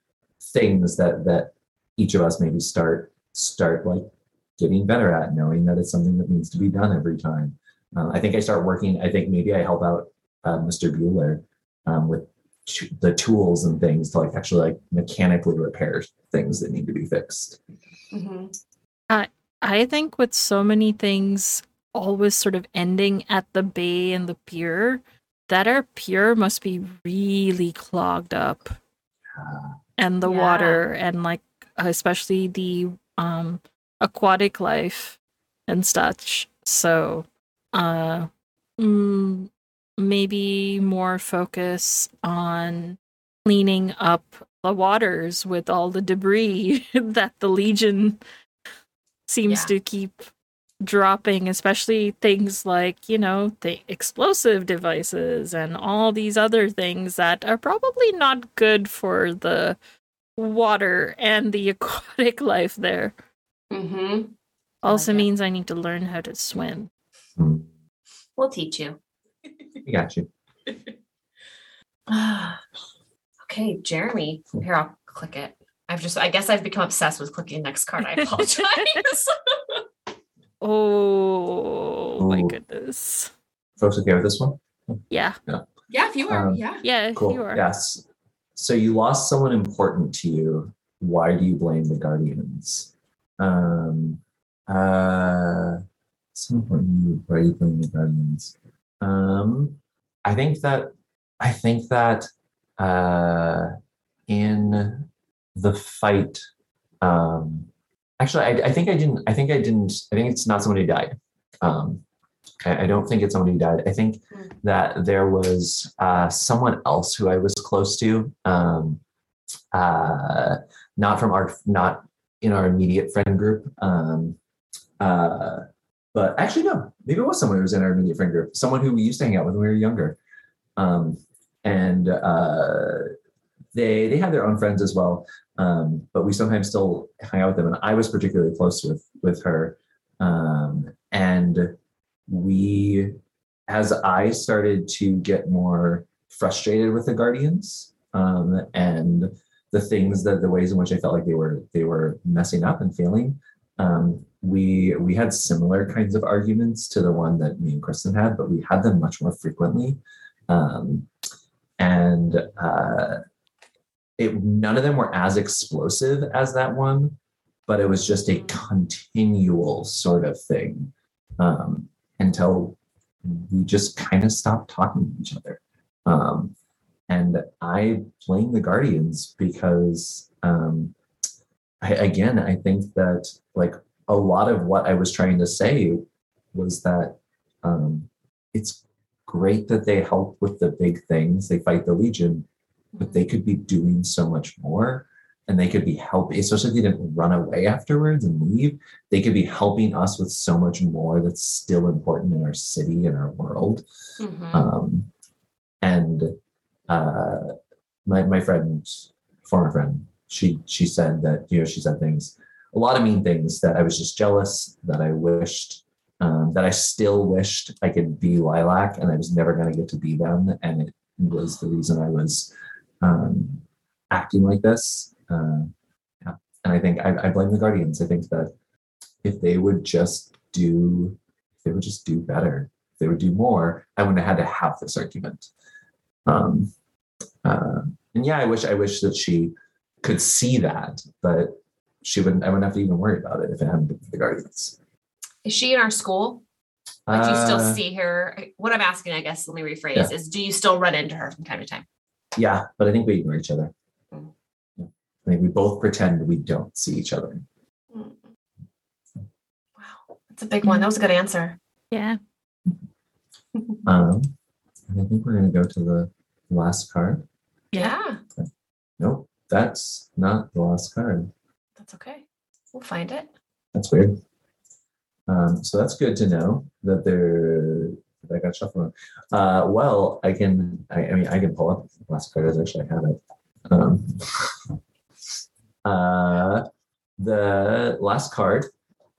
things that that each of us maybe start start like getting better at knowing that it's something that needs to be done every time. Uh, I think I start working. I think maybe I help out uh, Mr. Bueller um, with t- the tools and things to like actually like mechanically repair things that need to be fixed. Mm-hmm. I I think with so many things always sort of ending at the bay and the pier, that our pier must be really clogged up. And the Yeah. water and like especially the um aquatic life and such. So uh mm, maybe more focus on cleaning up the waters with all the debris that the legion seems Yeah. to keep dropping especially things like you know the explosive devices and all these other things that are probably not good for the water and the aquatic life there Mm-hmm. also Okay. means i need to learn how to swim We'll teach you. We got you. okay, Jeremy. Here, I'll click it. I've just, I guess I've become obsessed with clicking next card. I apologize. oh my goodness Folks, okay with this one? yeah yeah, Yeah, if you are, Um, yeah. yeah Cool. you are Yes. So you lost someone important to you. Why do you blame the Guardians? Um, uh, so important. Why do you blame the Guardians? Um, I think that I think that uh, in the fight, um, actually, I, I think I didn't. I think I didn't. I think it's not someone who died. Um, I, don't think it's somebody who died. I think Hmm. that there was uh, someone else who I was close to, um, uh, not from our, not in our immediate friend group. Um, uh, but actually, no, maybe it was someone who was in our immediate friend group, someone who we used to hang out with when we were younger. Um, and uh, they they had their own friends as well, um, but we sometimes still hang out with them. And I was particularly close with with her, um, and we as I started to get more frustrated with the Guardians um, and the things that the ways in which I felt like they were they were messing up and failing, um, we we had similar kinds of arguments to the one that me and Kristen had, but we had them much more frequently, um, and uh, it none of them were as explosive as that one, but it was just a continual sort of thing. Um, until we just kind of stopped talking to each other. Um, and I blame the Guardians because, um, I, again, I think that like a lot of what I was trying to say was that um, it's great that they help with the big things, they fight the Legion, but they could be doing so much more. And they could be helping, especially if they didn't run away afterwards and leave. They could be helping us with so much more that's still important in our city and our world. Mhm. Um, and uh, my my friend, former friend, she she said that you know she said things, a lot of mean things that I was just jealous that I wished um, that I still wished I could be Lilac and I was never going to get to be them, and it was the reason I was um, acting like this. Uh, yeah. And I think I, I blame the Guardians. I think that if they would just do, if they would just do better, if they would do more, I wouldn't have had to have this argument. Um, uh, and yeah, I wish I wish that she could see that, but she wouldn't. I wouldn't have to even worry about it if it hadn't been for the Guardians. Is she in our school? Like, do you still Uh, see her? What I'm asking, I guess, let me rephrase, Yeah. is do you still run into her from time to time? Yeah, but I think we ignore each other. Yeah. I think we both pretend we don't see each other. Wow, that's a big one. That was a good answer. yeah Um, and I think we're going to go to the last card. Yeah, Nope, that's not the last card. that's okay. We'll find it. That's weird. Um, so that's good to know that there that I got shuffled. Uh, well, I can. I, I mean, I can pull up the last card as actually I have it. Um, uh, the last card.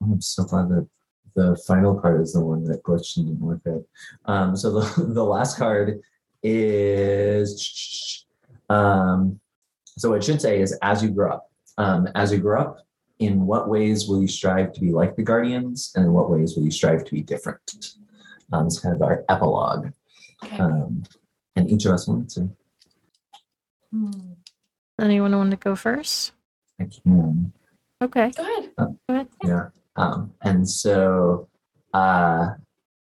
oh, I'm so glad that the final card is the one that glitched and didn't work out. Um, so the the last card is. Um, so what it should say is as you grow up. Um, as you grow up, in what ways will you strive to be like the guardians and in what ways will you strive to be different um, it's kind of our epilogue Okay. um, and each of us will answer Hmm. anyone want to go first i can okay Go ahead. go ahead yeah um, and so uh,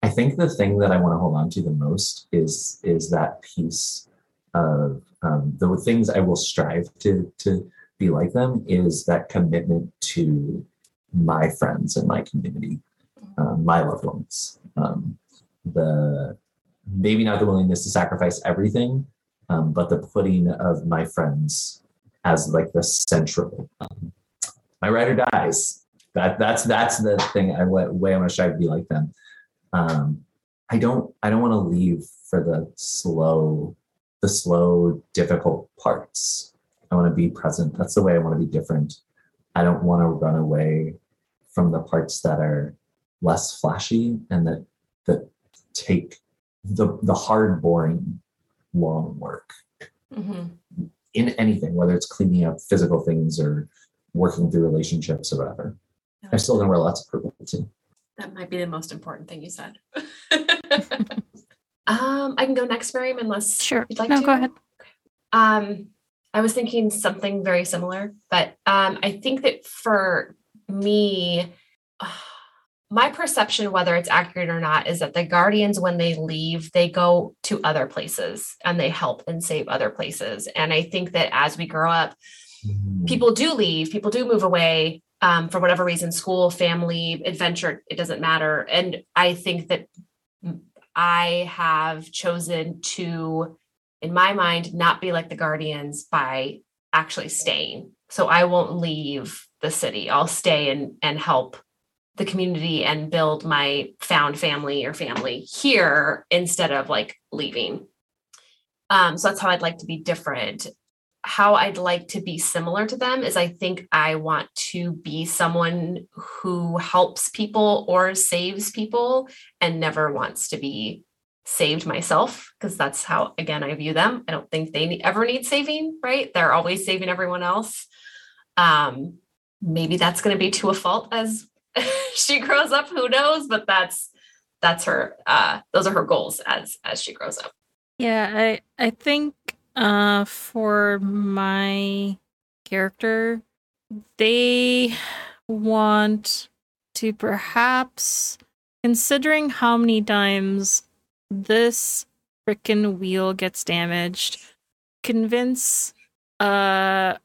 I think the thing that I want to hold on to the most is is that piece of um, the things I will strive to to be like them is that commitment to my friends and my community, um, my loved ones. Um, the maybe not the willingness to sacrifice everything, um, but the putting of my friends as like the central. Um, my writer dies. That that's that's the thing. I way I want to strive to be like them. Um, I don't I don't want to leave for the slow the slow difficult parts. I want to be present. That's the way I want to be different. I don't want to run away from the parts that are less flashy and that that take the the hard, boring, long work mm-hmm. In anything, whether it's cleaning up physical things or working through relationships or whatever. I still know wear lots of purple too. That might be the most important thing you said. um, I can go next, Miriam, unless sure. you'd like no, to. go ahead. Um, I was thinking something very similar, but um, I think that for me, uh, my perception, whether it's accurate or not, is that the guardians, when they leave, they go to other places and they help and save other places. And I think that as we grow up, mm-hmm. people do leave, people do move away um, for whatever reason school, family, adventure, it doesn't matter. And I think that I have chosen to, in my mind, not be like the guardians by actually staying. So I won't leave the city. I'll stay and, and help the community and build my found family or family here instead of like leaving. Um, so that's how I'd like to be different. How I'd like to be similar to them is I think I want to be someone who helps people or saves people and never wants to be saved myself because that's how again I view them. I don't think they ever need saving, right? They're always saving everyone else. Um, maybe that's going to be to a fault as she grows up who knows? But that's that's her uh those are her goals as as she grows up. Yeah i i think uh for my character they want to perhaps considering how many times this freaking wheel gets damaged convince uh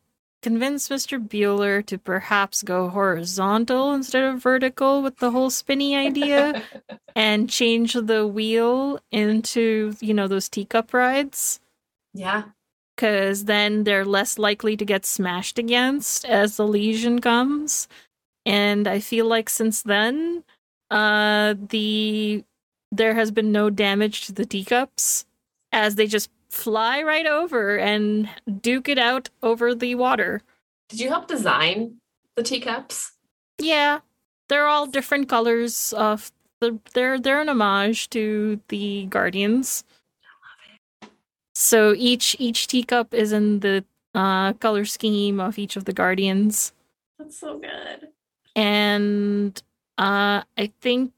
convince Mr. Bueller to perhaps go horizontal instead of vertical with the whole spinny idea and change the wheel into, you know, those teacup rides. Yeah. Because then they're less likely to get smashed against as the lesion comes. And I feel like since then, uh, the there has been no damage to the teacups as they just fly right over and duke it out over the water. Did you help design the teacups? Yeah, they're all different colors of the. They're they're an homage to the Guardians. I love it. So each each teacup is in the uh, color scheme of each of the Guardians. That's so good. And uh, I think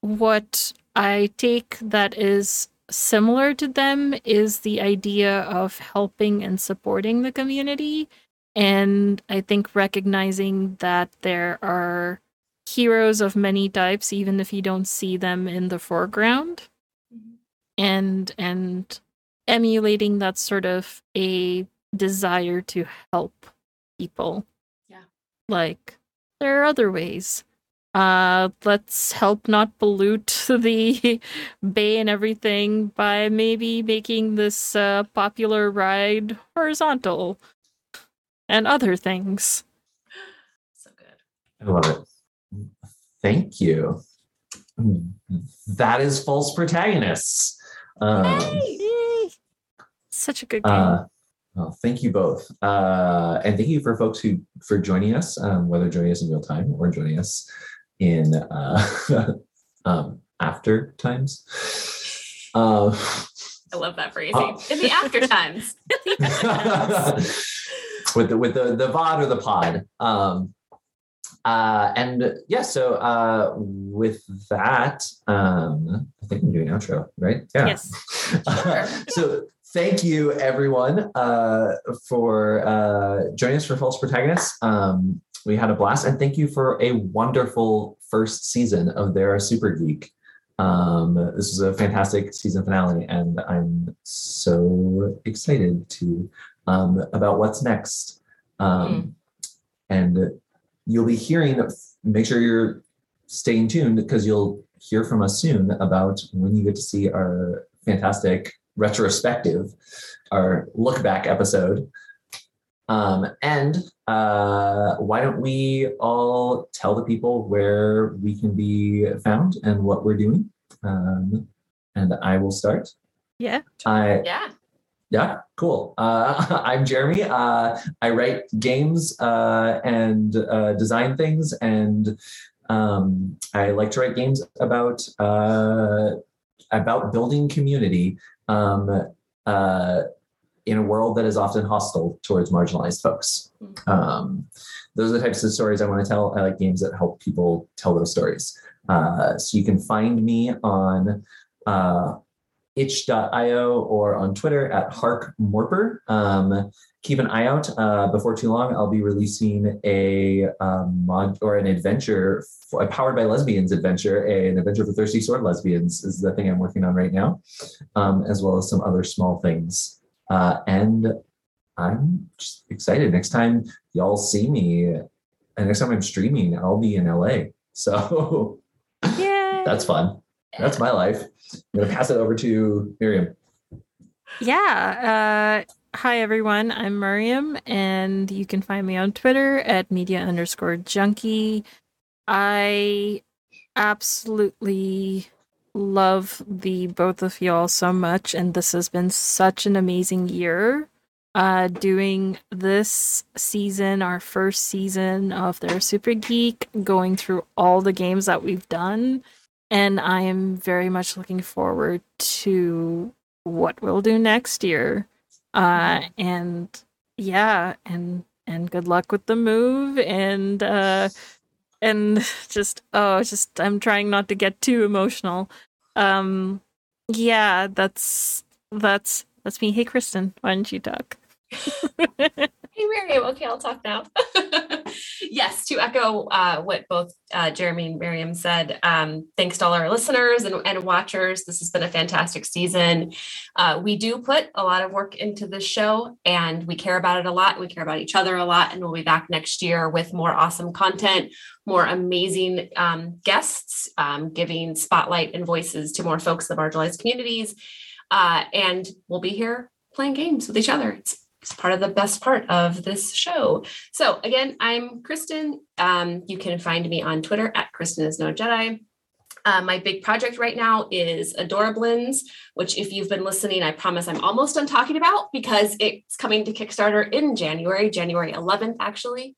what I take that is similar to them is the idea of helping and supporting the community. And I think recognizing that there are heroes of many types, even if you don't see them in the foreground. Mm-hmm. And and emulating that sort of a desire to help people. Yeah. Like there are other ways. Uh, let's help not pollute the bay and everything by maybe making this uh, popular ride horizontal and other things. So good. I love it. Thank you. That is false protagonists. Um, Yay! Such a good game. Uh, well, thank you both, uh, and thank you for folks who for joining us, um, whether joining us in real time or joining us in uh, um, after times. Uh, I love that phrasing. Uh, in the after times. with the with the the VOD or the pod. Um, uh, and yeah, so uh, with that, um, I think I'm doing outro, right? Yeah. Yes. Sure. so thank you everyone uh, for uh, joining us for False Protagonists. Um, we had a blast and thank you for a wonderful first season of They're Super Geek. Um, this is a fantastic season finale, and I'm so excited to um, about what's next. Um, And you'll be hearing. Make sure you're staying tuned because you'll hear from us soon about when you get to see our fantastic retrospective, our look back episode. Um, and uh, why don't we all tell the people where we can be found and what we're doing? Um, and I will start. Yeah. I Yeah. yeah, cool. Uh, I'm Jeremy. Uh, I write games uh, and uh, design things, and um, I like to write games about uh, about building community um, uh, in a world that is often hostile towards marginalized folks. Um, those are the types of stories I want to tell. I like games that help people tell those stories. Uh, so you can find me on uh, itch.io or on Twitter at harkmorper. Um, keep an eye out. Uh, before too long, I'll be releasing a um, mod or an adventure, for, a powered by lesbians adventure, a- an adventure for thirsty sword lesbians is the thing I'm working on right now, um, as well as some other small things. Uh, and I'm just excited. Next time y'all see me, and next time I'm streaming, I'll be in LA. So that's fun. That's my life. I'm gonna pass it over to Miriam. Yeah. Uh, hi, everyone. I'm Miriam, and you can find me on Twitter at media underscore junkie. I absolutely love the both of y'all so much, and this has been such an amazing year. Uh, doing this season, our first season of their Super Geek, going through all the games that we've done, and I am very much looking forward to what we'll do next year. Uh and yeah, and and good luck with the move and uh and just oh just I'm trying not to get too emotional. Um yeah, that's that's that's me. Hey Kristen, why don't you talk? Hey, Miriam. Okay, I'll talk now. yes, to echo uh, what both uh, Jeremy and Miriam said, um, thanks to all our listeners and, and watchers. This has been a fantastic season. Uh, we do put a lot of work into this show and we care about it a lot. We care about each other a lot. And we'll be back next year with more awesome content, more amazing um, guests, um, giving spotlight and voices to more folks in the marginalized communities. Uh, and we'll be here playing games with each other. It's it's part of the best part of this show. So again, I'm Kristen. Um, you can find me on Twitter at Kristen is no Jedi. Uh, my big project right now is Adorablins, which, if you've been listening, I promise I'm almost done talking about because it's coming to Kickstarter in January, January 11th, actually.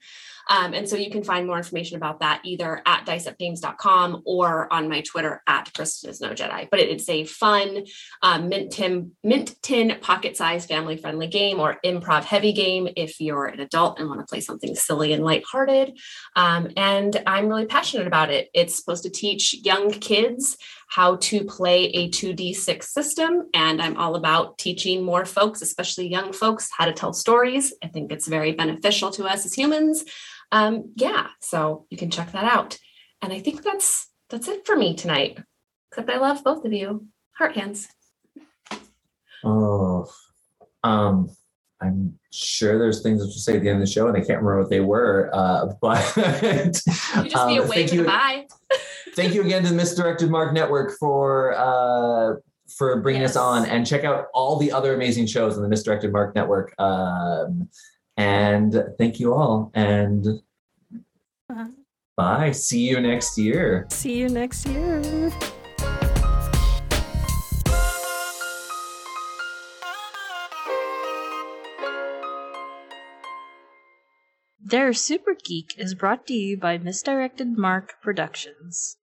Um, and so you can find more information about that either at diceupgames.com or on my Twitter at Kristen is no Jedi. But it's a fun um, mint tin mint tin pocket size family friendly game or improv heavy game if you're an adult and want to play something silly and lighthearted. Um, and I'm really passionate about it. It's supposed to teach young kids how to play a 2d6 system and i'm all about teaching more folks especially young folks how to tell stories i think it's very beneficial to us as humans um, yeah so you can check that out and i think that's that's it for me tonight except i love both of you heart hands Oh, um, I'm sure there's things to say at the end of the show, and I can't remember what they were. Uh, but you just be um, a thank you, bye thank you again to the Misdirected Mark Network for uh, for bringing Yes. us on, and check out all the other amazing shows on the Misdirected Mark Network. Um, and thank you all, and Uh, bye. See you next year. see you next year. Their Super Geek is brought to you by Misdirected Mark Productions.